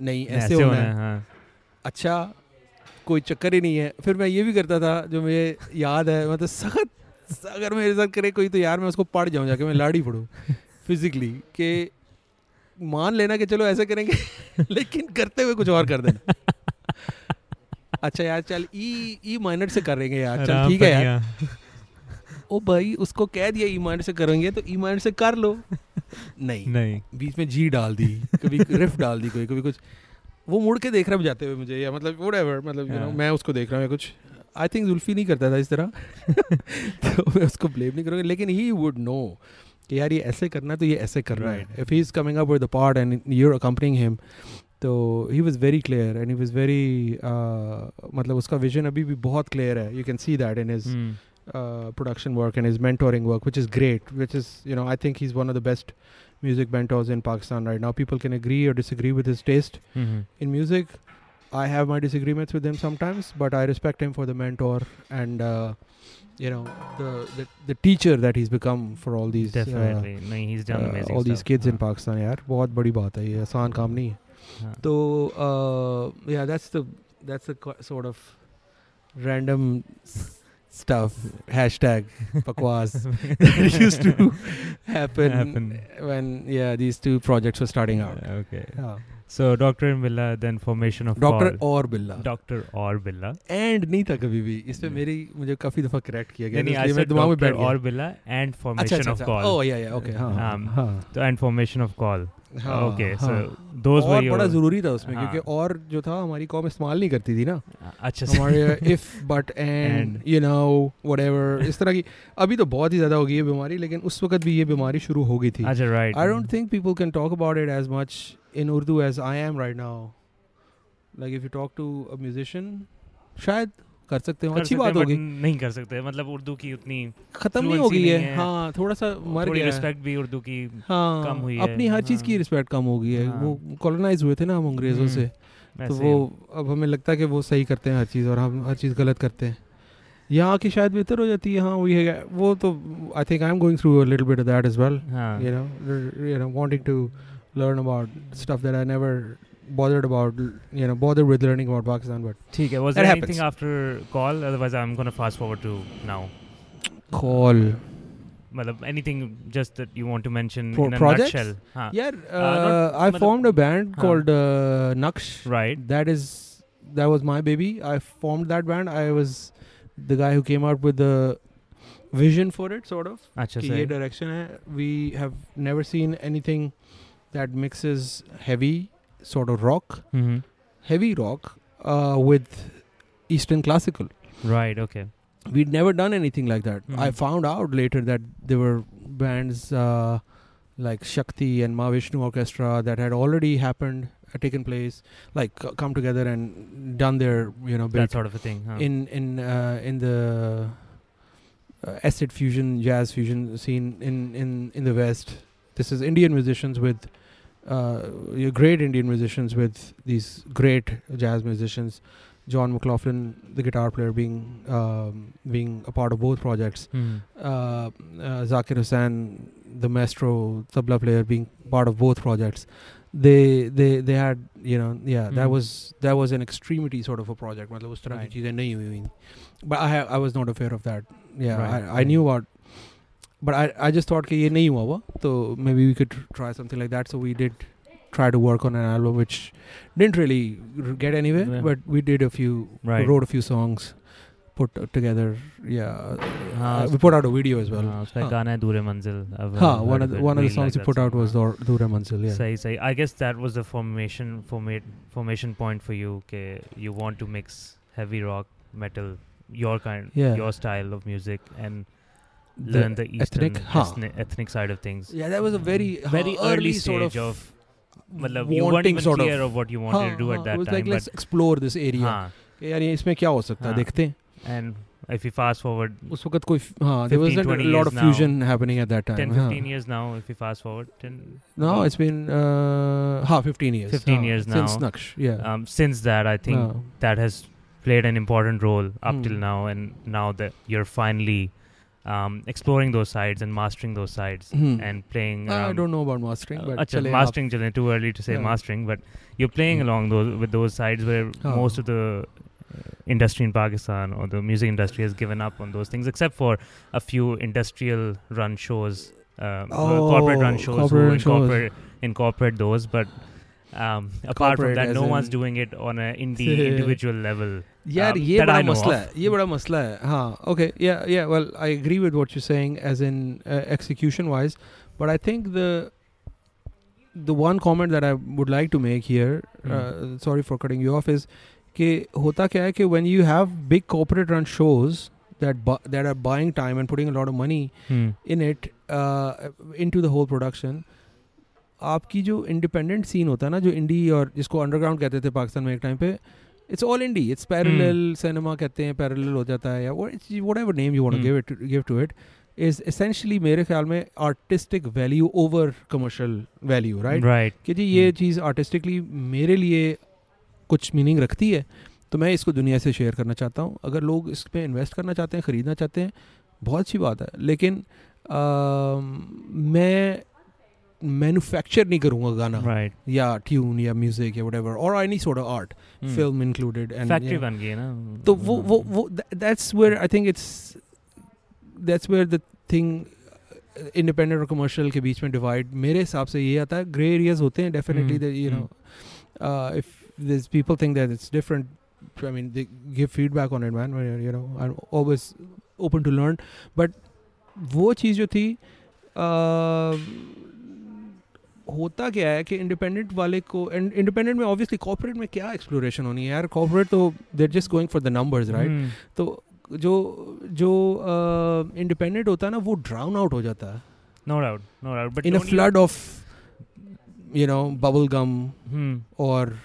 नहीं ऐसे होना है। हाँ अच्छा कोई चक्कर ही नहीं है। फिर मैं ये भी करता था जो मुझे याद है मतलब सख्त अगर मेरे साथ करे कोई तो यार मैं उसको पढ़ जाऊँ जाके मैं लाड़ी पढ़ूं फिजिकली [laughs] कि मान लेना कि चलो ऐसे करेंगे [laughs] लेकिन करते हुए कुछ और कर देना। [laughs] अच्छा यार चल ई ई माइनर से करेंगे यार चल ठीक है यार। ओ भाई उसको कह दिया ई माइनर से करेंगे तो ई माइनर से कर लो। [laughs] नहीं। नहीं। बीच में जी डाल दी कभी रिफ डाल दी कोई कभी कुछ। वो मुड़ के देख रहा है जाते हुए मुझे या मतलब whatever मतलब यू नो हाँ। मैं उसको देख रहा हूँ कुछ। आई थिंक जुल्फी नहीं करता था इस तरह। [laughs] तो मैं उसको ब्लेम नहीं करूँगा लेकिन ही वुड नो कि यार ये ऐसे करना है तो ये ऐसे करना है। If he is coming up with the part and your accompanying him तो he was very clear and he was very मतलब उसका विजन अभी भी बहुत क्लियर है। You can see that in his Hmm. uh, production work and his mentoring work, which is great. Which is, you know, I think he's one of the best music mentors in Pakistan right now. People can agree or disagree with his taste Mhm. in music. I have my disagreements with him sometimes, but I respect him for the mentor and uh, you know the, the the teacher that he's become for all these uh, Definitely. नहीं he's done uh, amazing all these stuff. kids in हाँ, Pakistan. यार बहुत बड़ी बात है ये आसान काम नहीं है हाँ. तो uh, yeah that's the that's the co- sort of random s- stuff hashtag [laughs] pakwas [laughs] that used to [laughs] happen, Happen. when yeah these two projects were starting out Okay. yeah. So Doctor and Billa, then formation of doctor Paul. और Billa Doctor और Billa. And नहीं था कभी भी इस पे. मेरी मुझे काफ़ी दफ़ा करेक्ट किया गया नहीं इसलिए नहीं I मेरे said दिमाग में बैठ गया और and अच्छा formation अच्छा of अच्छा call. ओह या या ओके हाँ Um, हाँ So, and formation of call. हाँ okay. हाँ। So those were और your. बड़ा ज़रूरी था उसमें हाँ. क्योंकि और जो था हमारी कॉम इस्तेमाल नहीं करती थी ना अच्छा हमारे if but and And. You know whatever इस तरह की अभी तो बहुत ही ज़्यादा हो गई है बीमारी लेकिन उस वक्त भी ये बीमारी शुरू हो गई थी अच्छा right. I don't think people can talk about it as much in Urdu as I am right now. Like if you talk to a musician, शायद कर सकते हो अच्छी बात होगी। नहीं कर सकते मतलब उर्दू की उतनी खत्म नहीं हो गई है। हाँ थोड़ा सा मर गया। रिस्पेक्ट भी उर्दू की हाँ कम हुई अपनी है, हर चीज़ की हाँ। रिस्पेक्ट कम हो गई है। हाँ। वो कॉलोनाइज हुए थे ना हम अंग्रेज़ों हम्म, से तो वो अब हमें लगता है कि वो सही करते हैं हर चीज़ और हम हर चीज़ गलत करते हैं। यहाँ की शायद बेहतर हो जाती है हाँ वही है। वो तो I think I am going through little bit that as well हाँ। know r- you know wanting to learn about stuff that I never bothered about you know bothered with learning about Pakistan but ठीक है was That there happens. anything after call otherwise I'm gonna fast forward to now call मतलब anything just that you want to mention For in a projects? nutshell हाँ yeah uh, not- I matlab- formed a band हाँ. called uh, Naksh right that is that was my baby I formed that band I was the guy who came out with the vision for it sort of अच्छा कि सही ये direction है we have never seen anything that mixes heavy sort of rock, mm-hmm. heavy rock uh, with Eastern classical. Right. Okay. We'd never done anything like that. Mm-hmm. I found out later that there were bands uh, like Shakti and Mahavishnu Orchestra that had already happened, had taken place, like come together and done their you know that sort of a thing huh? in in uh, in the uh, acid fusion, jazz fusion scene in in in the West. This is Indian musicians with uh, great Indian musicians with these great jazz musicians. John McLaughlin, the guitar player, being um, being a part of both projects. Mm. Uh, uh, Zakir Hussain, the maestro tabla player, being part of both projects. They they they had you know yeah mm. that hmm. was that was an extremity sort of a project. But I was But I I was not aware of that. Yeah, right. I, I knew about but I I just thought कि ये नहीं हुआ हुआ तो maybe we could try something like that so we did try to work on an album which didn't really r- get anywhere Yeah. but we did a few Right. wrote a few songs put uh, together yeah हाँ, uh, we put out a video as well हाँ, उसका हाँ. गाना है दूर मंजिल I've हाँ heard one of of the it, one of the really songs like we that put out song, was हाँ. Dor- Dura Manzil yeah सही सही I guess that was the formation format formation point for you कि you want to mix heavy rock metal your kind Yeah. your style of music and The learn the eastern ethnic, हाँ. ethnic, ethnic side of things yeah that was a very very uh, early sort stage of, मतलब you weren't wanting even sort clear of of what you wanted हाँ, to do at हाँ, that it was time like let's but explore this area हाँ कि यार ये इसमें क्या हो सकता है हाँ. देखते हैं and if you fast forward उस वक्त कोई हाँ there 15, wasn't 20 a lot years of now. fusion happening at that time 10 हाँ. 15 years now if you fast forward 10 no it's been uh हाँ 15 years 15 हाँ, years since now. Naksh yeah um, since that I think हाँ. that has played an important role up till Hmm. now and now that you're finally um, exploring those sides and mastering those sides hmm. and playing. Um, I don't know about mastering, uh, but uh, achha, mastering too early to say yeah. mastering, but you're playing hmm. along those with those sides where oh. most of the industry in Pakistan or the music industry has given up on those things, except for a few industrial run shows, um, oh, corporate run shows corporate who incorporate, shows. incorporate those, but um, apart from Corporate that as no one's in- doing it on an indie Yeah. [laughs] individual level यार um, ये that बड़ा I know मसला of. है ये बड़ा मसला है हाँ okay yeah yeah well I agree with what you're saying as in uh, execution wise but I think the the one comment that I would like to make here Hmm. uh, sorry for cutting you off is कि होता क्या है कि when you have big corporate run shows that bu- that are buying time and putting a lot of money Hmm. in it uh, into the whole production आपकी जो independent scene होता है ना जो इंडी और जिसको अंडरग्राउंड कहते थे पाकिस्तान में एक टाइम पे it's all indie it's parallel cinema कहते हैं पैरेलल हो जाता है या whatever name you want. Give it give to it is essentially मेरे ख्याल में artistic value over commercial value right right कि जी ये Hmm. चीज़ आर्टिस्टिकली मेरे लिए कुछ मीनिंग रखती है तो मैं इसको दुनिया से शेयर करना चाहता हूँ। अगर लोग इस पर इन्वेस्ट करना चाहते हैं ख़रीदना चाहते हैं बहुत अच्छी बात है। लेकिन अम, मैं मैनुफैक्चर नहीं करूँगा गाना। Right. या ट्यून या म्यूज़िक या व्हाटएवर और any sort of art film included तो वो वो वो that's where I think it's that's where the thing independent और कमर्शियल के बीच में डिवाइड मेरे हिसाब से ये आता है ग्रे एरियाज़ होते हैं definitely give feedback on it always open to learn but वो चीज़ जो थी होता क्या है कि इंडिपेंडेंट वाले को इंडिपेंडेंट में ऑब्वियसली कॉर्पोरेट में क्या एक्सप्लोरेशन होनी है यार? कॉर्पोरेट तो there just going for the numbers right. तो जो जो इंडिपेंडेंट uh, होता है ना वो ड्राउन आउट हो जाता है। No doubt no doubt but in a flood of you know bubble gum. और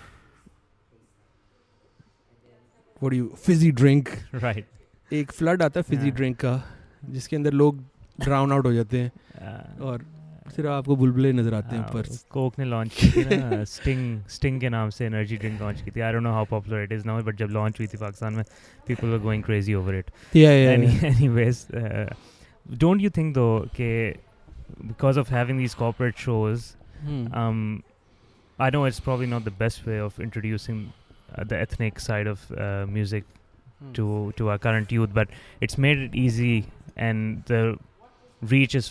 do you fizzy drink right. एक फ्लड आता है फिजी. ड्रिंक का जिसके अंदर लोग ड्राउन आउट हो जाते हैं। [laughs] और सिर्फ़ आपको बुलबुले नज़र आते हैं ऊपर कोक ने लॉन्च की थी ना [laughs] स्टिंग स्टिंग के नाम से एनर्जी ड्रिंक लॉन्च की थी। I don't know how popular it is now but जब लॉन्च हुई थी पाकिस्तान में people were going crazy over it yeah yeah anyways don't you think though के because of having these corporate shows um I know it's probably not the best way of introducing the ethnic side of music to to our current youth but it's made it easy and the reach is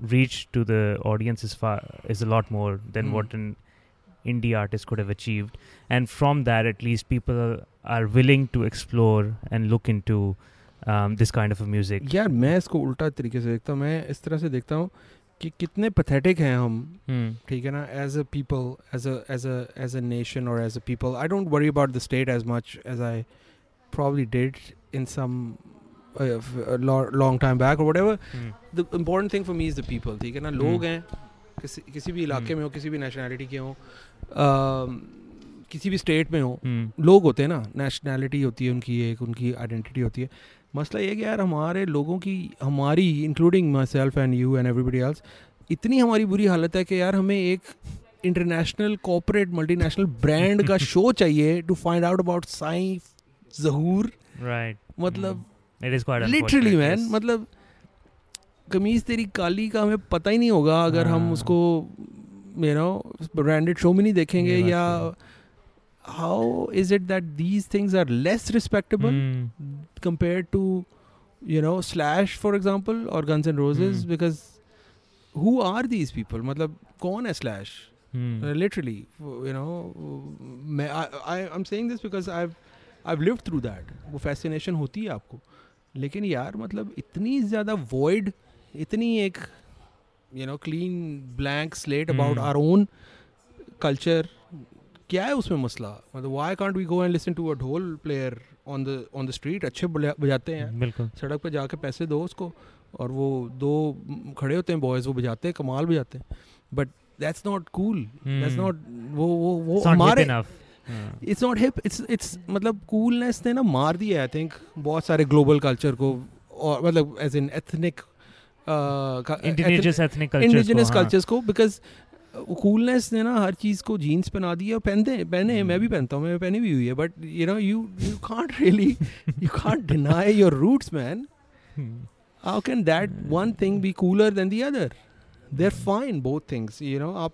reach is reach to the audience is far is a lot more than Hmm. what an indie artist could have achieved, and from that, at least people are, are willing to explore and look into um, this kind of a music. यार मैं इसको उल्टा तरीके से देखता हूँ मैं इस तरह से देखता हूँ कि कितने पथेटिक हैं हम Hmm. ठीक है ना as a people as a as a as a nation और as a people I don't worry about the state as much as I probably did in some uh, time or whatever Hmm. the important thing for me is the people ठीक है ना लोग हम्म। हैं किसी किसी भी इलाके हम्म। में हो किसी भी नेशनैलिटी के हो अम, किसी भी स्टेट में हो Hmm. लोग होते हैं ना नेशनैलिटी होती है उनकी एक उनकी आइडेंटिटी होती है मसला ये कि यार हमारे लोगों की हमारी including myself and you and everybody else इतनी हमारी बुरी हालत है कि यार हमें एक इंटरनेशनल कॉपरेट मल्टीनेशनल ब्रांड का [laughs] शो चाहिए to find out about Sain Zahoor Right. मतलब it is quite literally man मतलब कमीज तेरी काली का हमें पता ही नहीं होगा अगर हम उसको यू नो ब्रांडेड शो में नहीं देखेंगे या how is it that these things are less respectable compare to you know Slash for example और Guns and Roses because who are these people मतलब कौन है स्लैश लिटरली यू नो मैं I am saying this because I I live through that वो fascination होती है आपको. लेकिन यार मतलब इतनी ज़्यादा वॉइड इतनी एक you know clean blank slate about our own culture क्या है उसमें मसला? मतलब why can't we go and listen to a dhol player on the on the street अच्छे बजाते हैं। बिल्कुल। सड़क पर जाके पैसे दो उसको और वो दो खड़े होते हैं बॉयज़ वो बजाते हैं कमाल बजाते हैं। But that's not cool that's not वो वो वो हमारे it's not hip it's it's मतलब कूलनेस ने ना मार दिया आई थिंक बहुत सारे ग्लोबल कल्चर को और मतलब as in ethnic Indigenous ethnic cultures indigenous हाँ. कल्चर्स को बिकॉज़ कूलनेस ने ना हर चीज़ को जीन्स पहना दी है और पहनते पहने हैं, मैं भी पहनता हूँ मैं पहनी भी हुई है but you know you you can't really you can't deny your roots man Hmm. how can that one thing be cooler than the other? They're fine both things you know आप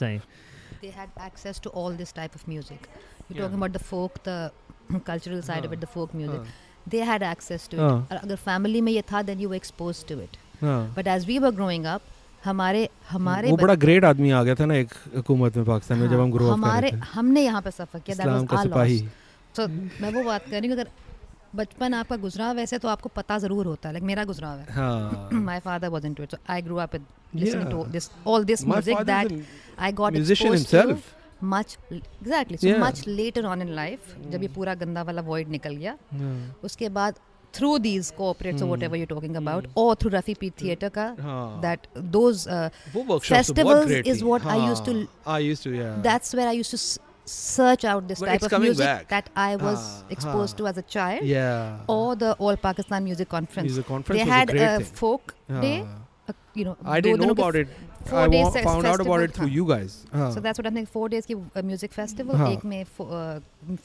सही they had access to all this type of music. You're Yeah. talking about the folk, the cultural side of Huh. it, the folk music. Huh. They had access to हाँ. it. और अगर family में ये था, then you were exposed to it. हाँ. But as we were growing up, हमारे हमारे वो बड़ा ग्रेट आदमी आ गया था ना एक हुकूमत में पाकिस्तान में जब हाँ, हम ग्रो अप हमारे हमने यहाँ पे सफ़र किया our सिपाही loss. So मैं वो बात कर रही हूँ अगर बचपन आपका गुजरा वैसे तो आपको पता ज़रूर होता है लाइक मेरा गुजरा है। My father was into it so I grew up with listening to this all this music that I got musician himself much exactly so much later on in life जब ये पूरा गंदा वाला वॉइड निकल गया उसके बाद थ्रू दीज कोऑपरेट्स और व्हाटएवर यू टॉकिंग अबाउट और थ्रू रफी पी थिएटर का that those festivals is what I used to I used to yeah that's where I used to search out this But type it's of coming music back. that I was Ah, exposed ah. to as a child yeah. or the All Pakistan Music Conference. Music conference they was a had great a thing. folk day, हाँ. a, you know, I दो didn't know दिनों के about it. four I days wa- fe- found out about festival it through था. you guys. हाँ. So that's what I'm saying. Four days की music festival हाँ. एक में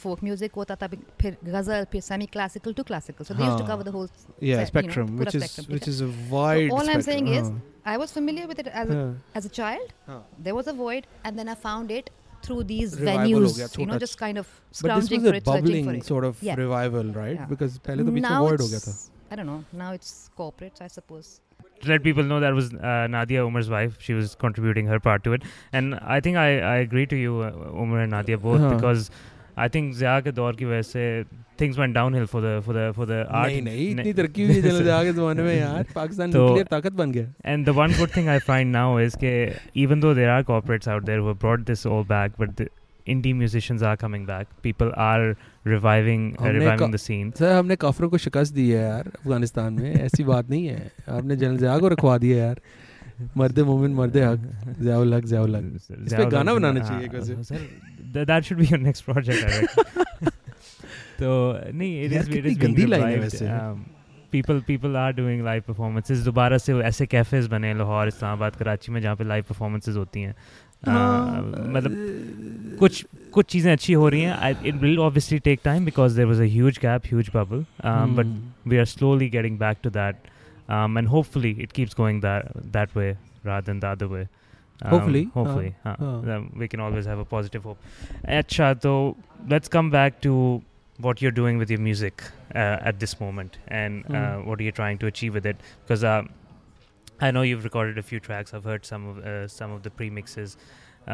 फोक म्यूजिक होता था फिर गजल फिर semi classical to classical so they used to हाँ. Cover the whole yeah, set, you know, spectrum, पूरा which is spectrum, which ठीक is a wide. all I'm saying is spectrum. I was familiar with it as a, हाँ. as a child हाँ. there was a void and then I found it through these Revival हो venues गया, you know छोटा- just kind of But this scrounging was for a it searching for bubbling it sort of Yeah. revival, right? Yeah. Because पहले तो बीच में now void हो गया it's था. I don't know now it's corporate I suppose to let people know that was uh, Nadia Umar's wife. She was contributing her part to it, and I think I, I agree to you, uh, Umar and Nadia both, हाँ. because I think Zia के दौर की वजह से things went downhill for the for the for the art. नहीं नहीं इतनी ne- तरक्की हुई है जल्द से आगे ज़माने में यार पाकिस्तान तो- न्यूक्लियर ताकत बन गया And the one good thing I find now is that even though there are corporates out there who have brought this all back, but the indie musicians are coming back. People are reviving uh, हमने reviving का- the scene. Sir हमने काफरों को शिकस्त दी है यार अफगानिस्तान में ऐसी बात नहीं है आपने जनरल ज़िया को रखवा दिया यार मर्द मोमिन मर्द हक। ज़ियाउल हक ज़ियाउल हक। इस पे गाना बनाना चाहिए एक वैसे। Sir th- that should be your next project I [laughs] तो नहीं यार, कितनी is being गंदी line है वैसे। People people are doing live performances. दोबारा से वो ऐसे कैफेज बने लाहौर इस्लामाबाद कराची में जहाँ पे लाइव परफॉर्मेंसेज होती हैं। Uh, मतलब कुछ कुछ चीज़ें अच्छी हो रही हैं। It will obviously take time because there was a huge gap huge bubble but we are slowly getting back to that. Um, and hopefully it keeps going that that way rather than the other way um, Hopefully, hopefully uh, huh. uh. We can always have a positive hope acha so let's come back to what you're doing with your music uh, at this moment and Mm. what are you trying to achieve with it because um, I know you've recorded a few tracks. I've heard some of uh, some of the premixes,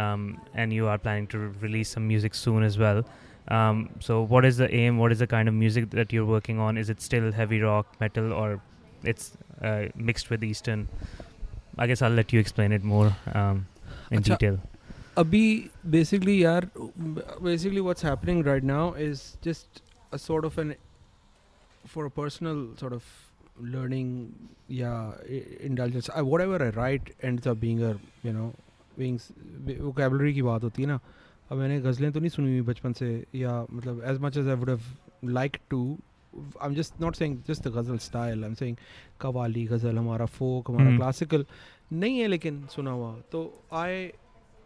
um, and you are planning to re- release some music soon as well. Um, so, what is the aim? What is the kind of music that you're working on? Is it still heavy rock, metal, or it's uh, mixed with Eastern? I guess I'll let you explain it more um, in अच्छा, detail. अभी basically यार basically what's happening right now is just a sort of an for a personal sort of learning या intelligence whatever I right ends up being a you know being vocabulary की बात होती है ना अब मैंने गज़लें तो नहीं सुनी हुई बचपन से या मतलब as much as I would have like to I am just not saying just ghazal style I am saying qawwali ghazal हमारा फोक हमारा क्लासिकल नहीं है लेकिन सुना हुआ। तो I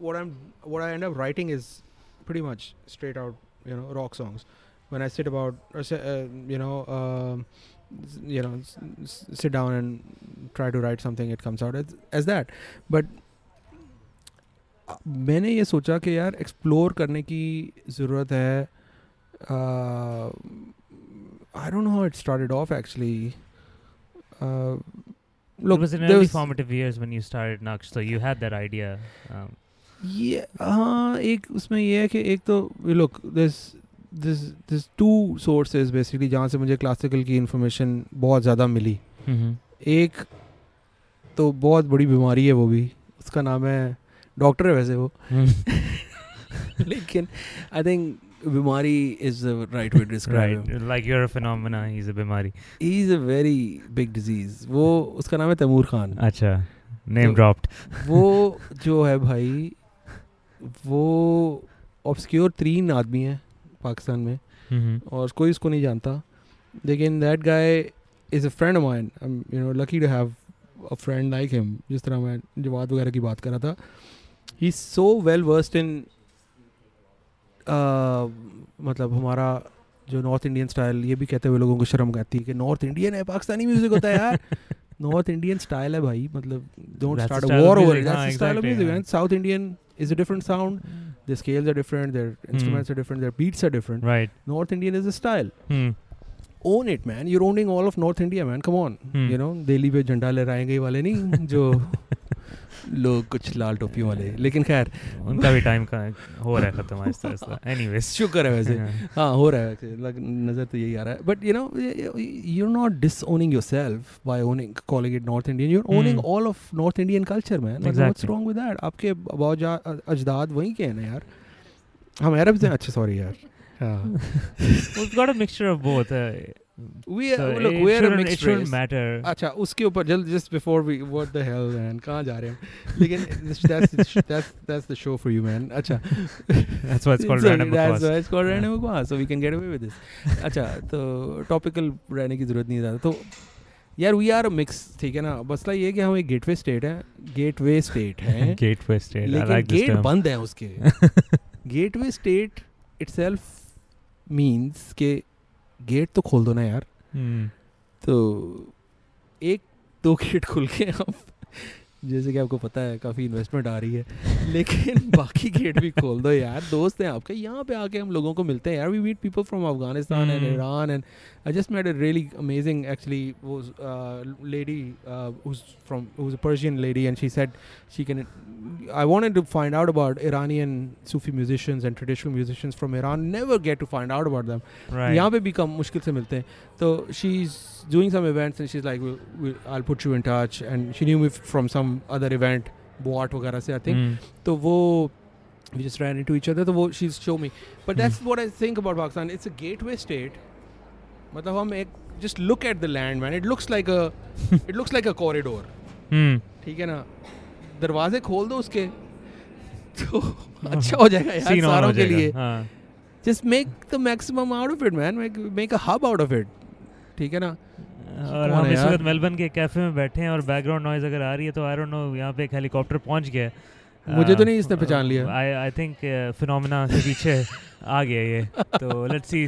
what I am what I end up writing is pretty much straight out you know rock songs when I sit about you know you know sit down and try to write something it comes out as that but मैंने ये सोचा कि यार explore करने की ज़रूरत है I don't know how it started off actually it was in early formative years when you started Naqsh, so you had that idea. Um, ये हाँ एक उसमें ये है कि एक तो look this this this two sources basically जहाँ से मुझे क्लासिकल की इन्फॉर्मेशन बहुत ज़्यादा मिली। एक तो बहुत बड़ी बीमारी है वो भी उसका नाम है डॉक्टर है वैसे वो। [laughs] लेकिन I think bimari is the right way describe right, like you're a phenomena. He's a bimari. He is a very big वो उसका नाम है Taimur Khan. Acha, name So- वो जो है भाई वो ऑब्सक्योर तीन आदमी है पाकिस्तान में Mm-hmm. और कोई उसको नहीं जानता. लेकिन that guy is a friend of mine you know lucky to have a friend like him जिस तरह मैं जवाद वगैरह की बात कर रहा था. He so well versed in मतलब हमारा जो नॉर्थ इंडियन स्टाइल ये भी कहते हुए लोगों को शर्म आती है कि नॉर्थ इंडियन है पाकिस्तानी म्यूज़िक होता है यार नॉर्थ इंडियन स्टाइल है भाई मतलब don't start a war over that's हाँ, द स्टाइल ऑफ़ म्यूज़िक हाँ. And south Indian a different sound their scales are different their instruments are different their beats are different Right. north indian is a style Hmm. own it man you're owning all of north india man come on Hmm. you know Delhi पे झंडा लहराएँगे ये वाले नहीं जो लोग कुछ लाल टोपी वाले लेकिन खैर उनका भी टाइम का हो रहा है खत्म आहिस्ता आहिस्ता एनीवेज शुक्र है वैसे हाँ हो रहा है लग नज़र तो यही आ रहा है but you know you're not disowning yourself by owning calling it north indian you're owning Hmm. all of north indian culture man Like, what's Exactly. wrong with that आपके अबाजा अजदाद वहीं के हैं ना यार हम अरब से अच्छा सॉरी यार हाँ We've got a mixture of both. उसके ऊपर just before we what the कहाँ जा रहे हैं? लेकिन शो फॉर यू मैन अच्छा। अच्छा तो टॉपिकल रहने की ज़रूरत नहीं ज़्यादा। तो यार वी आर मिक्स ठीक है ना? मसला ये कि हम एक गेट वे स्टेट है। गेट वे स्टेट है गेटवे स्टेट गेट बंद है उसके। गेटवे स्टेट इटसेल्फ मींस के गेट तो खोल दो ना यार Hmm. तो एक दो गेट खुल के अब जैसे कि आपको पता है काफ़ी इन्वेस्टमेंट आ रही है। [laughs] लेकिन बाकी गेट भी खोल दो यार। दोस्त हैं आपके। यहाँ पे आके हम लोगों को मिलते हैं यार। We meet people from Afghanistan and. Iran and I just made a really amazing actually वो lady from lady and she said she can I wanted to find out about Iranian Sufi musicians and traditional musicians from Iran. Never get to find out about them. Right. यहाँ पे भी कम मुश्किल से मिलते हैं। तो she is doing some events and she is like I put you in touch and she knew me from some other event बोआट वगैरह से आई थिंक तो वो we just run to each other तो वो she show me but that's what I think about Pakistan it's a gateway state मतलब हम एक just look at the land man it looks like a it looks like a corridor ठीक है ना? दरवाजे खोल दो उसके। [laughs] तो [laughs] अच्छा हो जाएगा यार सारों के लिए। Just make the maximum out of it man make a hub out of it ठीक है ना? और हम इस वक्त मेलबर्न के कैफ़े में बैठे हैं और बैकग्राउंड नॉइज़ अगर आ रही है तो आई डोंट नो यहाँ पे एक हेलीकॉप्टर पहुँच गया है। मुझे तो नहीं इसने पहचान लिया। आई आई थिंक फिनोमेना के पीछे [laughs] आ गया ये। तो let's see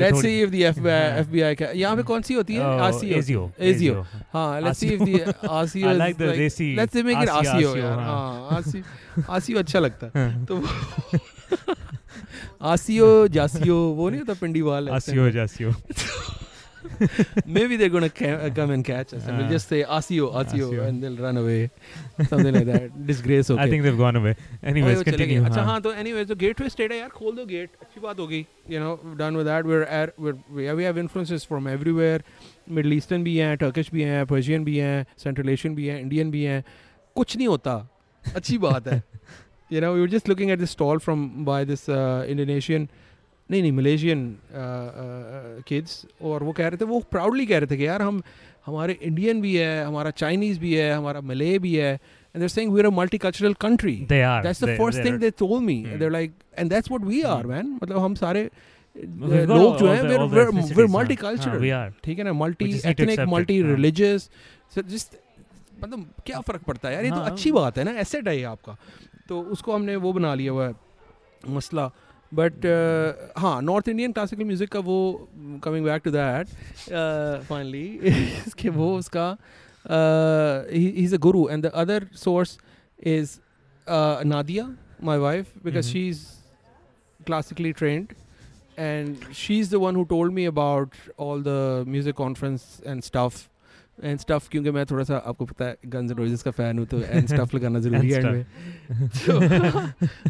let's see if the FBI FBI का यहाँ पे कौन सी होती है? RCO एजियो ASIO. हाँ see if the RCO [laughs] I is like the देसी it RCO, RCO यार हाँ. RCO RCO अच्छा लगता है. [laughs] तो RCO जासियो वो नहीं होता पिंडी वाल आसियो जासियो [laughs] maybe they're gonna ca- come and catch us and we'll हाँ. just say RCO RCO RCO. and they'll run away something like that [laughs] disgrace okay I think they've gone away ओए, एनीवेज वो चले गए। कंटिन्यू अच्छा हाँ तो anyways तो gateway state है यार खोल दो गेट अच्छी बात होगी you know done with that where at where we have influences from everywhere Middle Eastern भी हैं टर्किश भी हैं पर्शियन भी हैं सेंट्रल एशियन भी हैं इंडियन भी हैं कुछ नहीं होता अच्छी बात है [laughs] you know we just looking at this stall from by this Indonesian नहीं नहीं मलेशियन किड्स और वो कह रहे थे वो प्राउडली कह रहे थे कि यार हम हमारे इंडियन भी है हमारा चाइनीज़ भी है हमारा मले भी है and they're saying we are a multicultural country they are that's the first thing they told me. Hmm. they're like and that's what we are Hmm. man. मतलब हम सारे got लोग जो हैं we're we're- we're multicultural. हाँ, we are. ठीक है ना? Just accept it, मल्टी हाँ. रिलीजियस जिस मतलब क्या फ़र्क पड़ता है यार? ये तो हाँ. अच्छी बात है ना एसेट है ये आपका। तो उसको हमने वो बना लिया हुआ है मसला। बट हाँ नॉर्थ इंडियन क्लासिकल म्यूजिक का वो coming back to that finally इसके वो उसका ही is a guru and the other source is Nadia my wife because Mhm. She is classically trained and she's the one who told me about all the music conference and stuff and stuff क्योंकि मैं थोड़ा सा आपको पता है guns and roses का fan हूँ तो एंड स्टफ़ लगाना ज़रूरी है एंड में [laughs] तो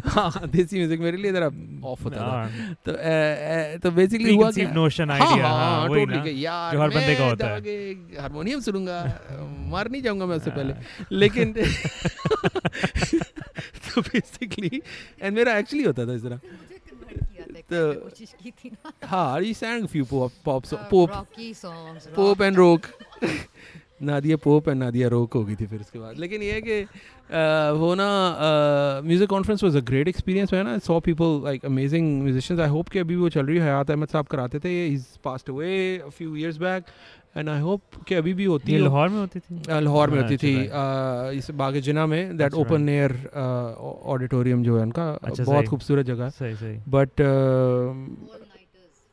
हाँ देसी म्यूज़िक मेरे लिए जरा ऑफ़ होता था। हाँ. तो तो बेसिकली हुआ Preconceived क्या? notion हाँ idea, हाँ हाँ, कि यार जो हर बंदे का होता है। हारमोनियम सुनूँगा मार नहीं जाऊँगा मैं उससे पहले। हाँ. लेकिन [laughs] [laughs] तो बेसिकली एंड मेरा एक्चुअली होता था इस तरह। तो- कोशिश की थी हाँ he so, Uh, pop Rocky songs, pop and rock Nadia pop and Nadia rock हो गई थी फिर उसके बाद। लेकिन ये है कि वो ना music conference was a great experience है ना। Saw people like amazing musicians I hope कि अभी वो चल रही है। हयात अहमद साहब कराते थे। Is passed away a few years back and I hope कि अभी भी होती है। लाहौर में होती थी? लाहौर में हाँ, होती थी। अच्छा, इस बाग जिना में दैट ओपन एयर ऑडिटोरियम जो है उनका अच्छा, बहुत खूबसूरत जगह सही बट.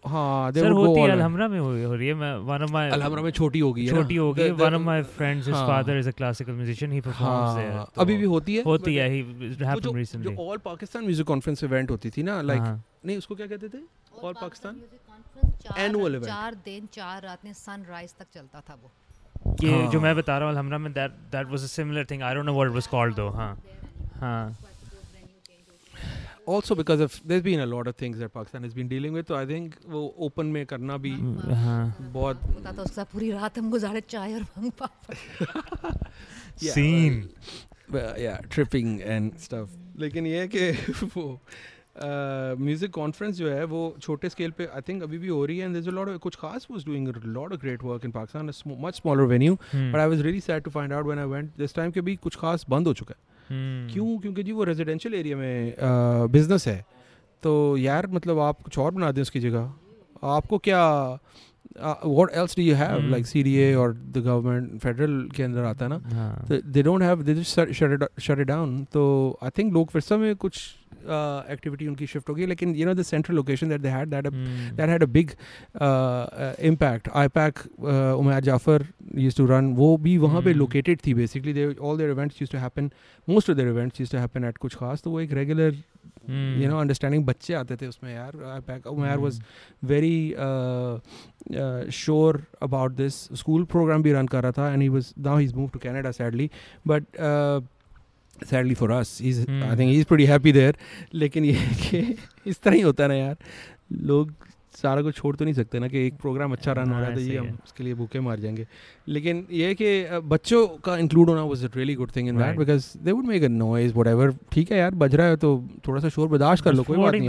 हाँ सर होती है अलहमरा में हो हो रही है मैं वन ऑफ़ माय अलहमरा में छोटी होगी छोटी हो the- one of my friends his. Father is a classical musician he performs there हाँ, अभी भी होती है? होती है ही हैपेंड जो रिसेंटली जो all Pakistan music conference event होती थी ना लाइक हाँ। नहीं उसको क्या कहते थे? All Pakistan? Music Conference, चार- दिन चार रातें सनराइज तक चलता था वो। ये जो हाँ। मैं बता रहा हूँ अलहमरा में that that was a similar thing I don't know what it was called though हाँ। हाँ। Also because of there's been a lot of things that Pakistan has been dealing with तो I think वो open में करना भी हाँ। बहुत होता था उसका पूरी रात हम गुजारे चाय और भंग पापड़। [laughs] Yeah, scene yeah tripping and stuff. लेकिन ये है कि [laughs] वो म्यूज़िक कॉन्फ्रेंस जो है वो छोटे स्केल पे आई थिंक अभी भी हो रही है एंड अ लॉट कुछ खास was doing lot of great work in Pakistan much smaller venue Hmm. But I was really sad to find out when I went this time के भी कुछ खास बंद हो चुका है। Hmm. क्यों? क्योंकि जी वो रेजिडेंशियल एरिया में बिज़नेस है। तो यार मतलब आप कुछ और बना दें उसकी जगह। आपको क्या what else do you have like C D A और द गवर्नमेंट फेडरल के अंदर आता है ना। They don't have they shut down तो आई थिंक लोग फिर में कुछ एक्टिविटी उनकी शिफ्ट हो गई लेकिन you know the location that that that had a big impact IPAC Umair Jafar use to run वो भी वहाँ पर लोकेटेड hmm. थी basically they all their events use to happen most of their events use to happen at कुछ खास तो वो एक रेगुलर यू नो अंडरस्टैंडिंग बच्चे आते थे उसमें यार IPAC Umair was very sure about this school program भी रन कर रहा था and he was now he move to Canada sadly but for us, he's I Hmm. think he's pretty happy there. लेकिन ये [laughs] कि इस तरह ही होता है ना यार लोग सारा कुछ छोड़ तो नहीं सकते ना कि एक प्रोग्राम अच्छा रन हो रहा है हाँ, तो ये हम उसके लिए भूखे मार जाएँगे लेकिन ये कि बच्चों का इंक्लूड होना was a really good thing in that because they would make a noise whatever ठीक है यार बज रहा है तो थोड़ा सा शोर बर्दाश्त कर लो कोई बात नहीं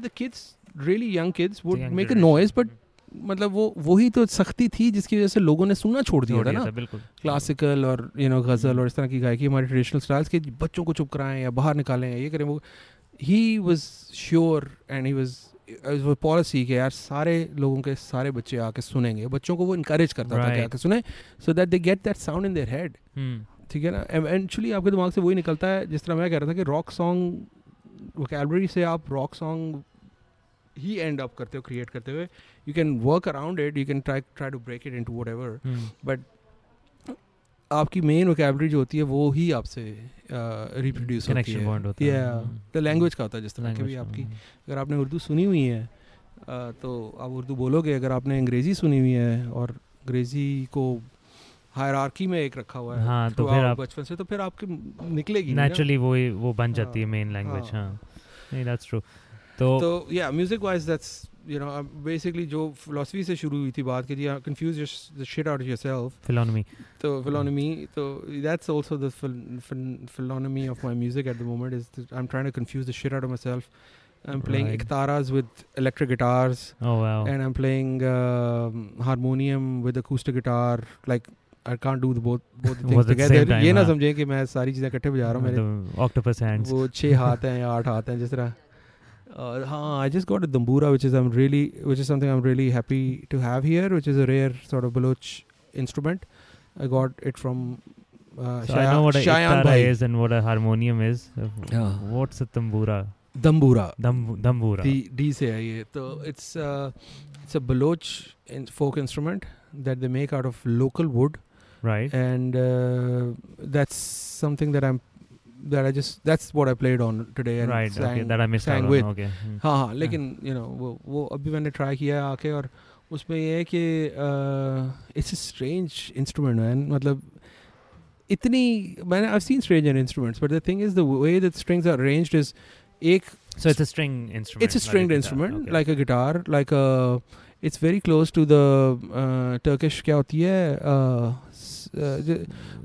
the kids really young kids would make a generation. मतलब वो वही तो सख्ती थी जिसकी वजह से लोगों ने सुनना छोड़ दिया था ना। बिल्कुल। क्लासिकल और यू नो गज़ल और इस तरह की गायकी हमारे ट्रेडिशनल स्टाइल्स के बच्चों को चुप कराएँ या बाहर निकालें या ये करें वो he was sure and he was वो पॉलिसी के यार सारे लोगों के सारे बच्चे आके सुनेंगे बच्चों को वो इनकरेज करता था कि आके सुने so that they get that sound in their head. ठीक है ना? एवेंचुअली आपके दिमाग से वही निकलता है जिस तरह मैं कह रहा था कि रॉक सॉन्ग वोकेबलरी से आप रॉक सॉन्ग ही एंड अप करते हो क्रिएट करते हुए you can work around it you can try try to break it into whatever Hmm. But आपकी मेन वोकेबलरी जो होती है वो ही आपसे रिप्रोड्यूस होती है है। द लैंग्वेज का होता है जिस तरह की भी आपकी hmm. अगर आपने उर्दू सुनी हुई है तो आप उर्दू बोलोगे अगर आपने अंग्रेज़ी सुनी हुई है और अंग्रेज़ी को हायरार्की में एक रखा हुआ है हाँ, तो फिर आप- बचपन से तो फिर आपके निकलेगी नेचुरली वो वो बन जाती है हाँ, मेन लैंग्वेज हाँ। हाँ नहीं दैट्स ट्रू तो तो या music wise that's you know basically जो फिलोसफी से शुरू हुई थी बात की confuse the shit out yourself philonymy तो philonymy तो that's also the phil- phil- philonymy of my music at the moment is that I'm trying to confuse the shit out of myself I'm playing Right. iktaras with electric guitars oh wow and I'm playing um, harmonium with acoustic guitar like I can't do the both both the Both things at the together same time, ये ना हाँ। समझे कि मैं सारी चीज़ें इकट्ठे बजा रहा हूँ मेरे ऑक्टोपस हैंड्स वो छः हाथ हैं या आठ हाथ हैं जिस तरह uh, I just got a dambura, which is I'm really, which is something I'm really happy to have here, which is a rare sort of Baloch instrument. I got it from. Uh, so I know what a is and what a harmonium is. Yeah. What's a tambura? Dambura. Damb- dambura. D, D So it's uh, it's a Baloch in folk instrument that they make out of local wood. Right. And uh, that's something that I'm that I just that's what I played on today and right. sang, okay. That I missed sang out with. on. Okay. Hmm. हाँ हाँ लेकिन you know वो वो अभी मैंने try किया है आके और उसमें ये है कि it's a strange instrument man मतलब इतनी मैंने I seen strange instruments but the thing is the way that strings are arranged is एक So it's a string instrument. it's a not stringed guitar. instrument Okay. like a guitar very close to uh, turkish क्या होती है uh, s- uh,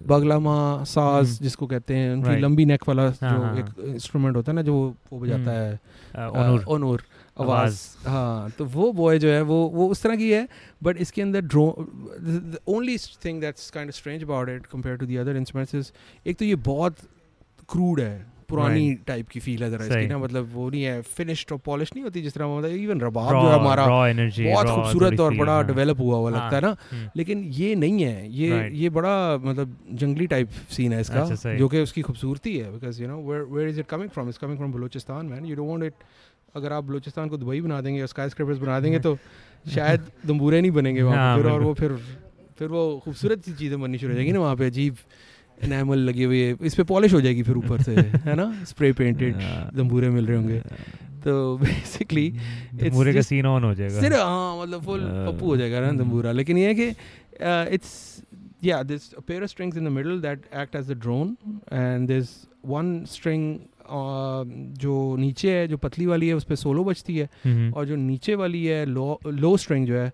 बगलामा साज हम्म। जिसको कहते हैं उनकी. लंबी नेक वाला हाँ, जो हाँ, एक इंस्ट्रूमेंट होता है ना जो वो बजाता हम्म। है। Uh, uh, ओनूर आवाज़ हाँ तो वो बॉय जो है वो वो उस तरह की है बट इसके अंदर draw the only thing that's kind of strange about it compare to the other instruments एक तो ये बहुत क्रूड है। पुरानी टाइप की फील है जरा इसकी ना मतलब वो नहीं है फिनिश्ड और पॉलिश नहीं होती जिस तरह मतलब इवन रबाब जो है हमारा. बहुत खूबसूरत और बड़ा हाँ. डेवलप हुआ हुआ हाँ, लगता है ना। हम्म. लेकिन ये नहीं है ये ये बड़ा मतलब जंगली टाइप सीन है इसका अच्छा, जो कि उसकी खूबसूरती है because you know where where is it coming from is coming from Balochistan man you don't want it अगर आप बलूचिस्तान को दुबई बना देंगे और स्काई स्क्रेपर्स बना देंगे तो [laughs] शायद दम्बूरे नहीं बनेंगे वहाँ हाँ, पे फिर और वो फिर फिर वो खूबसूरत सी चीज़ें बननी शुरू हो जाएँगी ना वहाँ पे अजीब एनामल लगी हुई है। इस पे पॉलिश हो जाएगी फिर ऊपर से [laughs] है ना? स्प्रे पेंटेड हाँ. दम्बूरे मिल रहे होंगे। तो बेसिकली दम्बूरे [laughs] का सीन ऑन हो जाएगा। सिर्फ़ हाँ मतलब फुल Uh, पप्पू हो जाएगा ना। दम्बूरा लेकिन ये है कि it's yeah there's a pair of strings in the middle that act as the drone and there's one string uh, जो नीचे है जो पतली वाली है उस पर सोलो बजती है। हम्म. और जो नीचे वाली है लो लो स्ट्रिंग जो है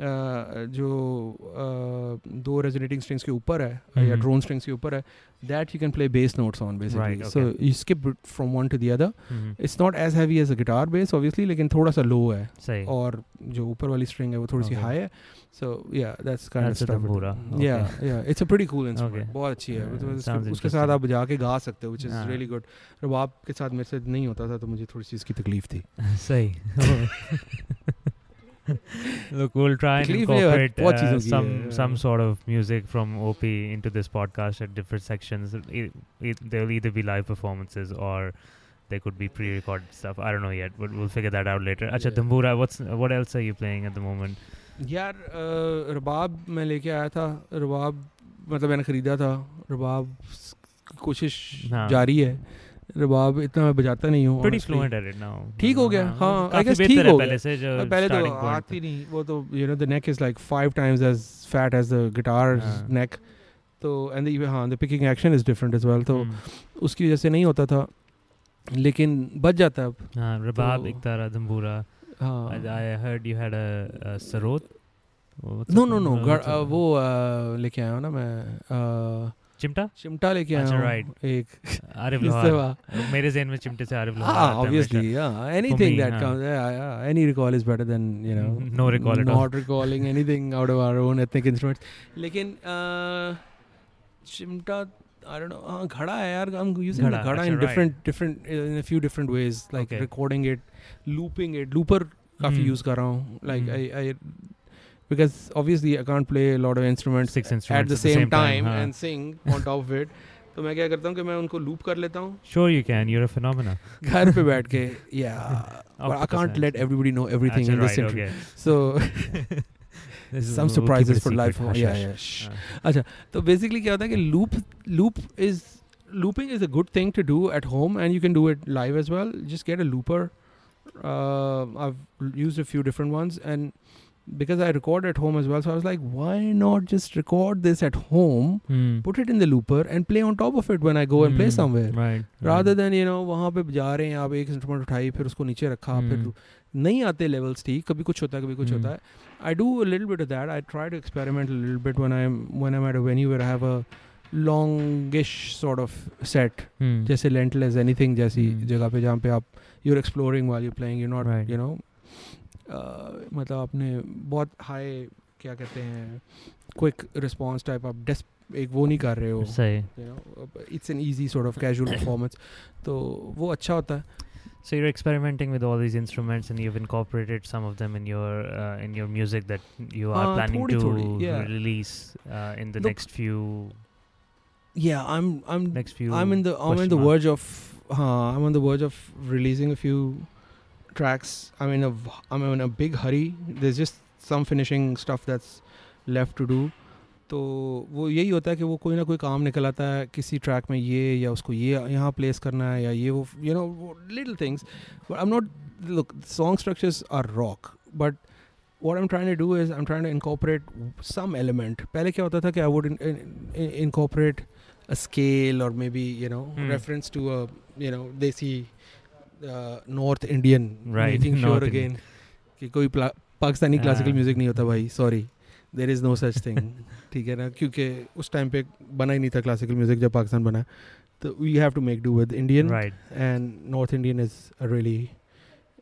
जो दो रेजोनेटिंग स्ट्रिंग्स के ऊपर है या हम्म। ड्रोन स्ट्रिंग्स के ऊपर है that you can play bass notes on basically so you skip from one to the other hmm. It's not as heavy as a guitar bass obviously लेकिन थोड़ा सा लो है। और जो ऊपर वाली स्ट्रिंग है वो थोड़ी सी हाई है। So yeah that's kind of stuff या या it's a pretty cool instrument बहुत अच्छी है। मतलब उसके- साथ आप बजा के गा सकते हो which is. Really good rabab के साथ मेरे से नहीं होता था तो मुझे थोड़ी सी इसकी तकलीफ़ थी। [laughs] सही। [laughs] [laughs] [laughs] Look, we'll try and तकलीफ ये incorporate बहुत uh, चीज़ों की some है, some yeah. sort of music from OP into this podcast at different sections. E- e- There'll either be live performances or there could be pre-recorded stuff. I don't know yet, but we'll figure that out later. Acha, Yeah. Tambura, what's what else are you playing at the moment? यार अ, रबाब मैं लेके आया था रबाब मतलब मैंने ख़रीदा था रबाब स- की कोशिश हाँ. जारी है रबाब इतना मैं बजाता नहीं हूँ ठीक हो गया, हाँ, काफ़ी guess बेहतर ठीक हो पहले गया। से जो पहले तो आती नहीं वो तो you know the neck is like five times as fat as the guitar हाँ. नेक तो एंड द हाँ the picking action is different as well तो हम्म. उसकी वजह से नहीं होता था लेकिन बच जाता है अब हाँ, Rabab, तो- Iktara, Tambura. I, हाँ you had a, a sarod. What's no no no वो लेके आया हूँ ना मैं चिमटा चिमटा लेके अच्छा, आया हूँ right. एक आरिफ लोहार मेरे जहन में चिमटे से आरिफ लोहार हाँ है that हाँ. comes yeah, yeah any recall is better than you know No recall at all. not recalling anything out of our own ethnic instruments लेकिन uh, चिमटा I don't know हाँ घड़ा है यार I'm using the घड़ा, घड़ा अच्छा, right. different different in a few different ways like Okay. recording it looping it looper काफ़ी Hmm. use कर रहा हूँ like Hmm. I I because obviously I can't play a lot of instruments Six at instruments the same, time, हाँ. and sing on top of it [laughs] तो मैं क्या करता हूँ कि मैं उनको लूप कर लेता हूँ Sure you can. You're a phenomena. घर पे बैठ के yeah but I Octopus can't hands. let everybody know everything अच्छा, in this right, interview okay. so This is- some we'll keep surprises it a for secret. life Hush, yeah hush. yeah shh. हाँ. तो basically क्या होता है कि loop loop is looping is a good thing to do at home and you can do it live as well just get a looper uh, i've used a few different ones and because i record at home as well so i was like why not just record this at home Hmm. put it in the looper and play on top of it when i go and play Hmm. somewhere Right. rather right. than you know वहाँ पे जा रहे हैं आप एक instrument उठाई फिर उसको नीचे रखा फिर Hmm. नहीं आते लेवल्स ठीक कभी कुछ होता है कभी कुछ Hmm. होता है I do a little bit of that i try to experiment a little bit when i'm when i'm at a venue where i have a longish sort of set Hmm. जैसे lentless anything जैसी Hmm. जगह पे जहाँ पे आप you're exploring while you're playing you're not Right. you know uh, मतलब आपने बहुत हाई क्या कहते हैं क्विक रिस्पॉन्स टाइप आप डेस एक वो नहीं कर रहे हो सही. you know it's an easy sort of casual performance तो वो अच्छा होता है So you're experimenting with all these instruments, and you've incorporated some of them in your uh, in your music that you are Uh, planning thodi to thodi, yeah. release uh, in the Look, next few Yeah, I'm I'm next few. I'm in the I'm question in the mark. verge of uh, I'm on the verge of releasing a few tracks. I'm in a I'm in a big hurry. There's just some finishing stuff that's left to do. तो वो यही होता है कि वो कोई ना कोई काम निकल आता है किसी ट्रैक में ये या उसको ये यहाँ प्लेस करना है या ये वो यू नो वो little things but I am not look song structures are rock but what I am trying to do is I am trying to incorporate some element पहले क्या होता था कि I would incorporate a scale और maybe you know reference to a you know desi uh, North Indian Right, making sure North again कि कोई pla- Pakistani classical Ah. Music नहीं होता भाई sorry there is no such thing ठीक है ना क्योंकि उस टाइम पे बना ही नहीं था क्लासिकल म्यूजिक जब पाकिस्तान बना तो we have to make do with Indian right. and North Indian is a really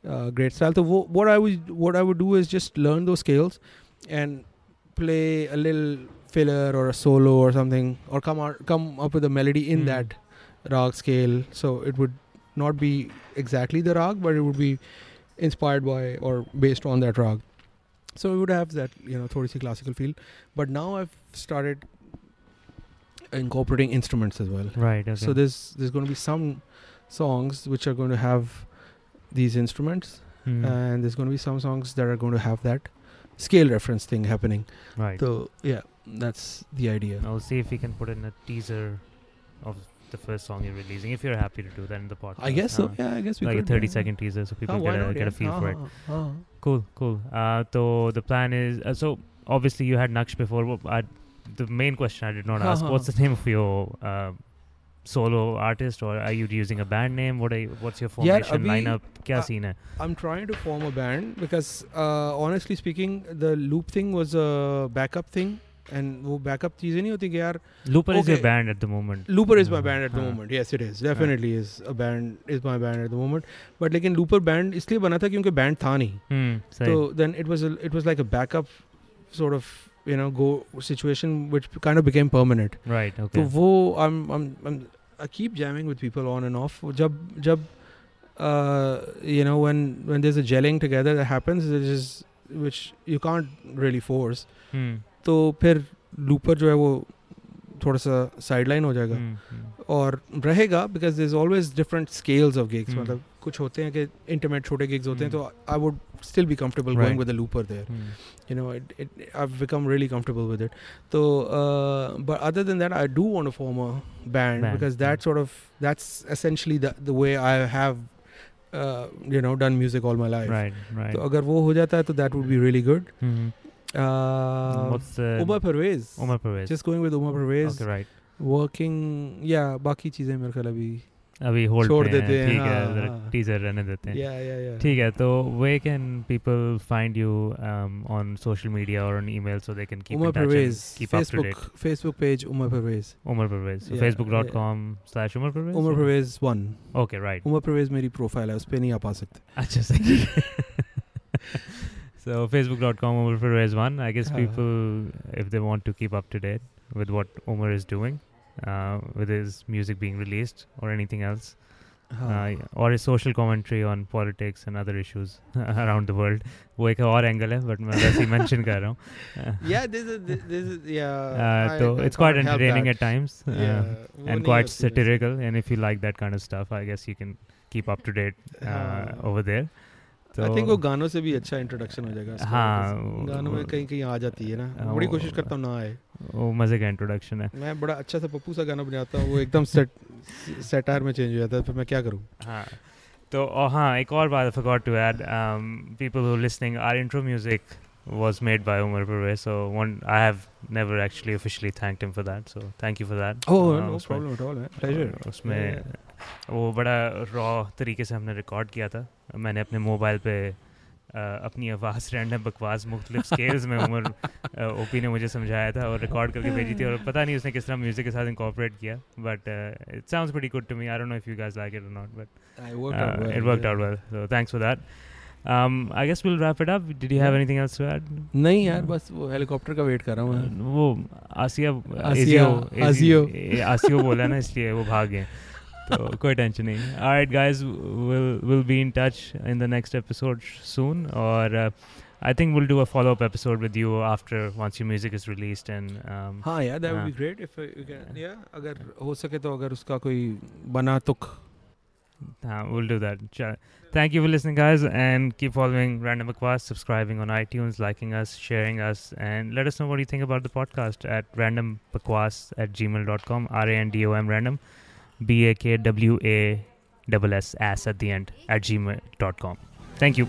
uh, great style. So wo- what I would what I would do is just learn those scales and play a little filler or a solo or something, or come out come up with a melody in Hmm. that rag scale. So it would not be exactly the rag, but it would be inspired by or based on that rag. So it would have that you know thodi si classical feel. But now I've started incorporating instruments as well. Right. Okay. So there's there's going to be some songs which are going to have these instruments, Hmm. and there's going to be some songs that are going to have that scale reference thing happening. right. So yeah, that's the idea. I'll see if we can put in a teaser of the first song you're releasing if you're happy to do that in the podcast. I guess uh, so. Yeah, I guess we like could, a 30-second yeah. teaser so people oh, get, a, not, get yeah. a feel uh-huh. for it. Uh-huh. Cool, cool. Uh, so the plan is uh, so obviously you had Naksh before. I, the main question I did not uh-huh. ask: What's the name of your uh, solo artist, or are you using a band name? What are you, what's your formation yeah, lineup? Kya scene hai? I'm trying to form a band because uh, honestly speaking, the loop thing was a backup thing and वो backup चीजें नहीं होती कि यार Looper is your okay. band at the moment. Looper is my हाँ, band at the हाँ. moment. Yes, it is. Definitely is a band is my band at the moment. But लेकिन Looper band इसलिए बना था क्योंकि band था नहीं. Hmm. सही. So then it was a, it was like a backup sort of you know go situation which kind of became permanent. right. तो Okay. वो I'm I'm I'm I keep jamming with people on and off. जब जब uh, you know when when there's a gelling together that happens, it is which you can't really force. Hmm. तो फिर looper जो है वो थोड़ा सा sideline हो जाएगा। हम्म, हम्म। और रहेगा because is always different scales of gigs मतलब कुछ होते हैं कि इंटरमेट छोटे गिग्स होते हैं हम्म। तो I would still be comfortable going with looper there you know it I become really comfortable with it तो but other than that I do want form a band because that sort of that's essentially the way I have you know done music all my life तो अगर वो हो जाता है तो that would be really good uh, What's the Umar Pervez Umar Pervez? just going with Umar Pervez Okay. Right. working yeah बाकी चीजें मेरे ख्याल अभी अभी होल्ड छोड़ पे देते हैं हैं, ठीक है हाँ, जरा हाँ। टीजर रहने देते हैं yeah yeah yeah ठीक है तो way can people find you um, on social media or on email so they can keep Umar in touch Pervez and keep up to Facebook date Facebook page Umar Pervez Umar Pervez so Yeah, facebook.com slash Umar Pervez Umar yeah? Pervez one okay right Umar Pervez मेरी profile है उस पे नहीं आप आ सकते अच्छा सही so facebook.com Umar Pervez one I guess हाँ. people if they want to keep up to date with what Umar is doing uh, with his music being released or anything else हाँ uh, or his social commentary on politics and other issues [laughs] around the world वो एक और angle है but मैं वैसे ही mention कर रहा हूँ yeah this is this is yeah uh, I- so I it's quite can't help entertaining that. at times uh, yeah वो and नहीं quite होती वैसे। satirical and if you like that kind Uh, हाँ. there I think वो गानों से भी अच्छा इंट्रोडक्शन हो जाएगा हाँ, गानों में कहीं कहीं आ जाती है ना हाँ, बड़ी कोशिश करता हूँ ना आए वो मज़े का इंट्रोडक्शन है मैं बड़ा अच्छा सा पप्पू सा गाना बनाता हूँ वो एकदम सेट सेटार में चेंज हो जाता है फिर मैं क्या करूँ हाँ तो हाँ एक और बात to add um, people who are listening our intro music was made by Umar Pervez so one I have never actually officially thanked him for that so thank you for that oh Uh, problem at all pleasure और उसमें वो बड़ा raw तरीके से हमने record किया था। मैंने अपने मोबाइल पे अ, अपनी आवाज़ रैंडम बकवास मुख्तलिफ़ स्केल्स में उमर ओपी ने मुझे समझाया था और रिकॉर्ड करके भेजी थी और पता नहीं उसने किस तरह म्यूज़िक के साथ इंकॉर्पोरेट किया but it sounds pretty good to me I don't know if you guys like it or not but it worked out well so thanks for that um i guess we'll wrap it up. Did you have anything else to add? नहीं यार बस वो helicopter का wait कर रहा हूँ वो आसिया आसिया, आसियो। आसियो बोला ना इसलिए वो भाग गए। तो कोई टेंशन नहीं All right, guys, we'll we'll be in touch in the next episode soon or uh, I think we'll do a follow up episode with you after once your music is released and um, हाँ यार that would हाँ. be great if uh, you can yeah अगर हो सके तो अगर उसका कोई बना तुक uh, we'll do that. Ch- Thank you for listening, guys, and keep following Random Aquas, subscribing on iTunes, liking us, sharing us, and let us know what you think about the podcast at randombakwas at gmail.com, R A N D O M random, B A K W A S S at the end at gmail.com. Thank you.